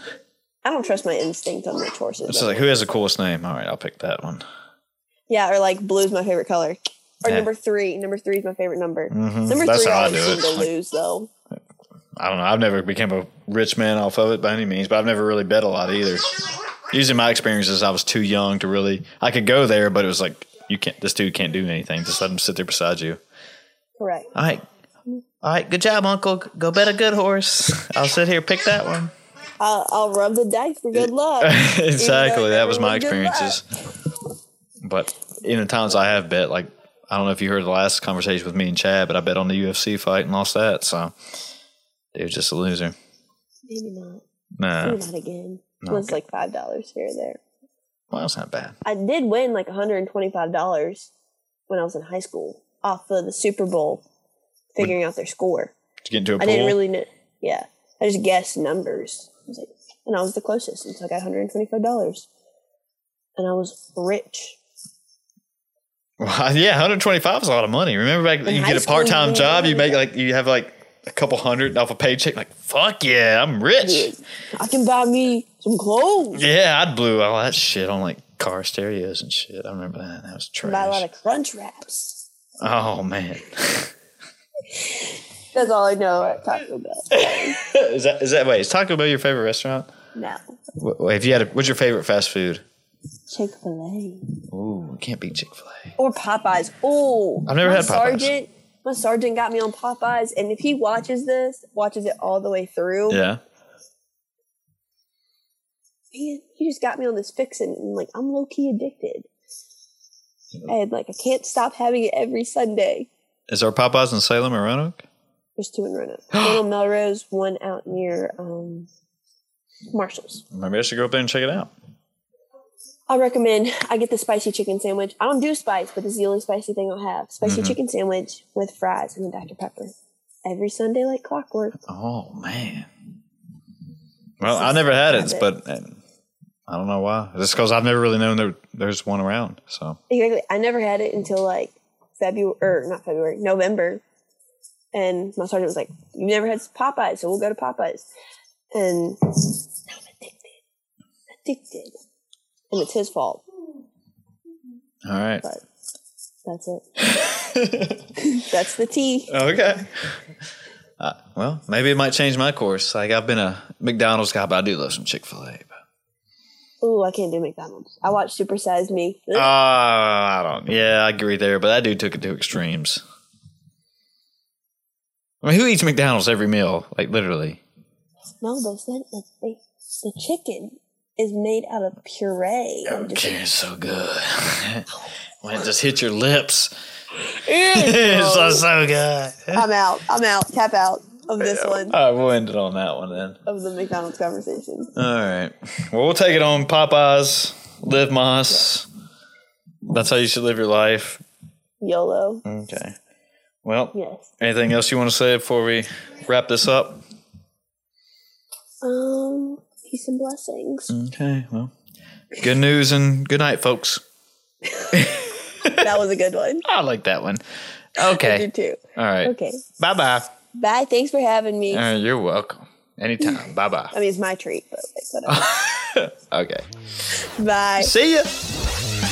I don't trust my instinct on which horses. It's like who has the coolest name? All right, I'll pick that one. Yeah, or like blue's my favorite color. Or Yeah. number three. Number three is my favorite number. Mhm. Number That's three how I do it. to lose though. I don't know. I've never become a rich man off of it by any means, but I've never really bet a lot either. Usually, my experience is I was too young to really. I could go there, but it was like you can't. This dude can't do anything. Just let him sit there beside you. Correct. All right, all right. Good job, Uncle. Go bet a good horse. I'll sit here pick that one. I'll, I'll rub the dice for good luck. exactly. That was my experiences. But in the times I have bet, like I don't know if you heard the last conversation with me and Chad, but I bet on the UFC fight and lost that. So, dude, just a loser. Maybe not. Nah, Maybe not again. It was like five dollars here or there. well, that's not bad. I did win like $125 when I was in high school off of the Super Bowl, figuring out their score. Did you get into a pool? I didn't really know. Yeah, I just guessed numbers. I was like, and I was the closest, and so I got $125, and I was rich. Well, yeah, 125 is a lot of money. Remember back In you get a part time job, you make like you have like a couple hundred off a paycheck. Like fuck yeah, I'm rich. I can buy me some clothes. Yeah, I blew all that shit on like car stereos and shit. I remember that. That was trash. Buy a lot of crunch wraps. oh man, That's all I know at Taco Bell. is that is that wait? Is Taco Bell your favorite restaurant? no, Wh- wh- If you had, a, what's your favorite fast food? Chick Fil A. Ooh, can't beat Chick Fil A. A or Popeyes. Oh, I've never my had Popeyes. Sergeant, my sergeant got me on Popeyes, and if he watches this, watches it all the way through, Yeah. man, he just got me on this fixin', and like I'm low key addicted. And like I can't stop having it every Sunday. Is there Popeyes in Salem or Roanoke? There's two in Roanoke, one on Melrose, one out near um, Marshalls. Maybe I should go up there and check it out. I recommend I get the spicy chicken sandwich. I don't do spice, but this is the only spicy thing I'll have. Spicy Mm-hmm. chicken sandwich with fries and a Dr. Pepper. Every Sunday like clockwork. Oh man. Well, I never had it, but uh, I don't know why. Just because I've never really known there there's one around. So Exactly. I never had it until like February, or not February, November. And my sergeant was like, "You never had Popeyes, so we'll go to Popeyes." And now I'm addicted, addicted, and it's his fault. all right. But that's it. that's the tea. Okay. Uh, well, maybe it might change my course. Like I've been a McDonald's guy, but I do love some Chick Fil A. Ooh, I can't do McDonald's. I watched Super Size Me. Uh, I don't. Yeah, I agree there, but I do took it to extremes. I mean, who eats McDonald's every meal? Like literally. no, but it's like they, the chicken. is made out of puree. Okay, it's so good. when it just hits your lips, it's so, so good. I'm out. I'm out. Tap out of this one All right, we'll end it on that one then. of the McDonald's conversation. All right. Well, we'll take it on Popeyes, Live Más. That's how you should live your life. YOLO. Okay. Well, Yes. anything else you want to say before we wrap this up? Um. Peace and blessings. Okay. Well, good news and good night, folks. That was a good one. I like that one. I Okay. do too. All right. Okay. Bye bye. Bye. Thanks for having me. Uh, you're welcome. Anytime. bye bye. I mean, it's my treat, but like, whatever. Okay. Bye. See ya.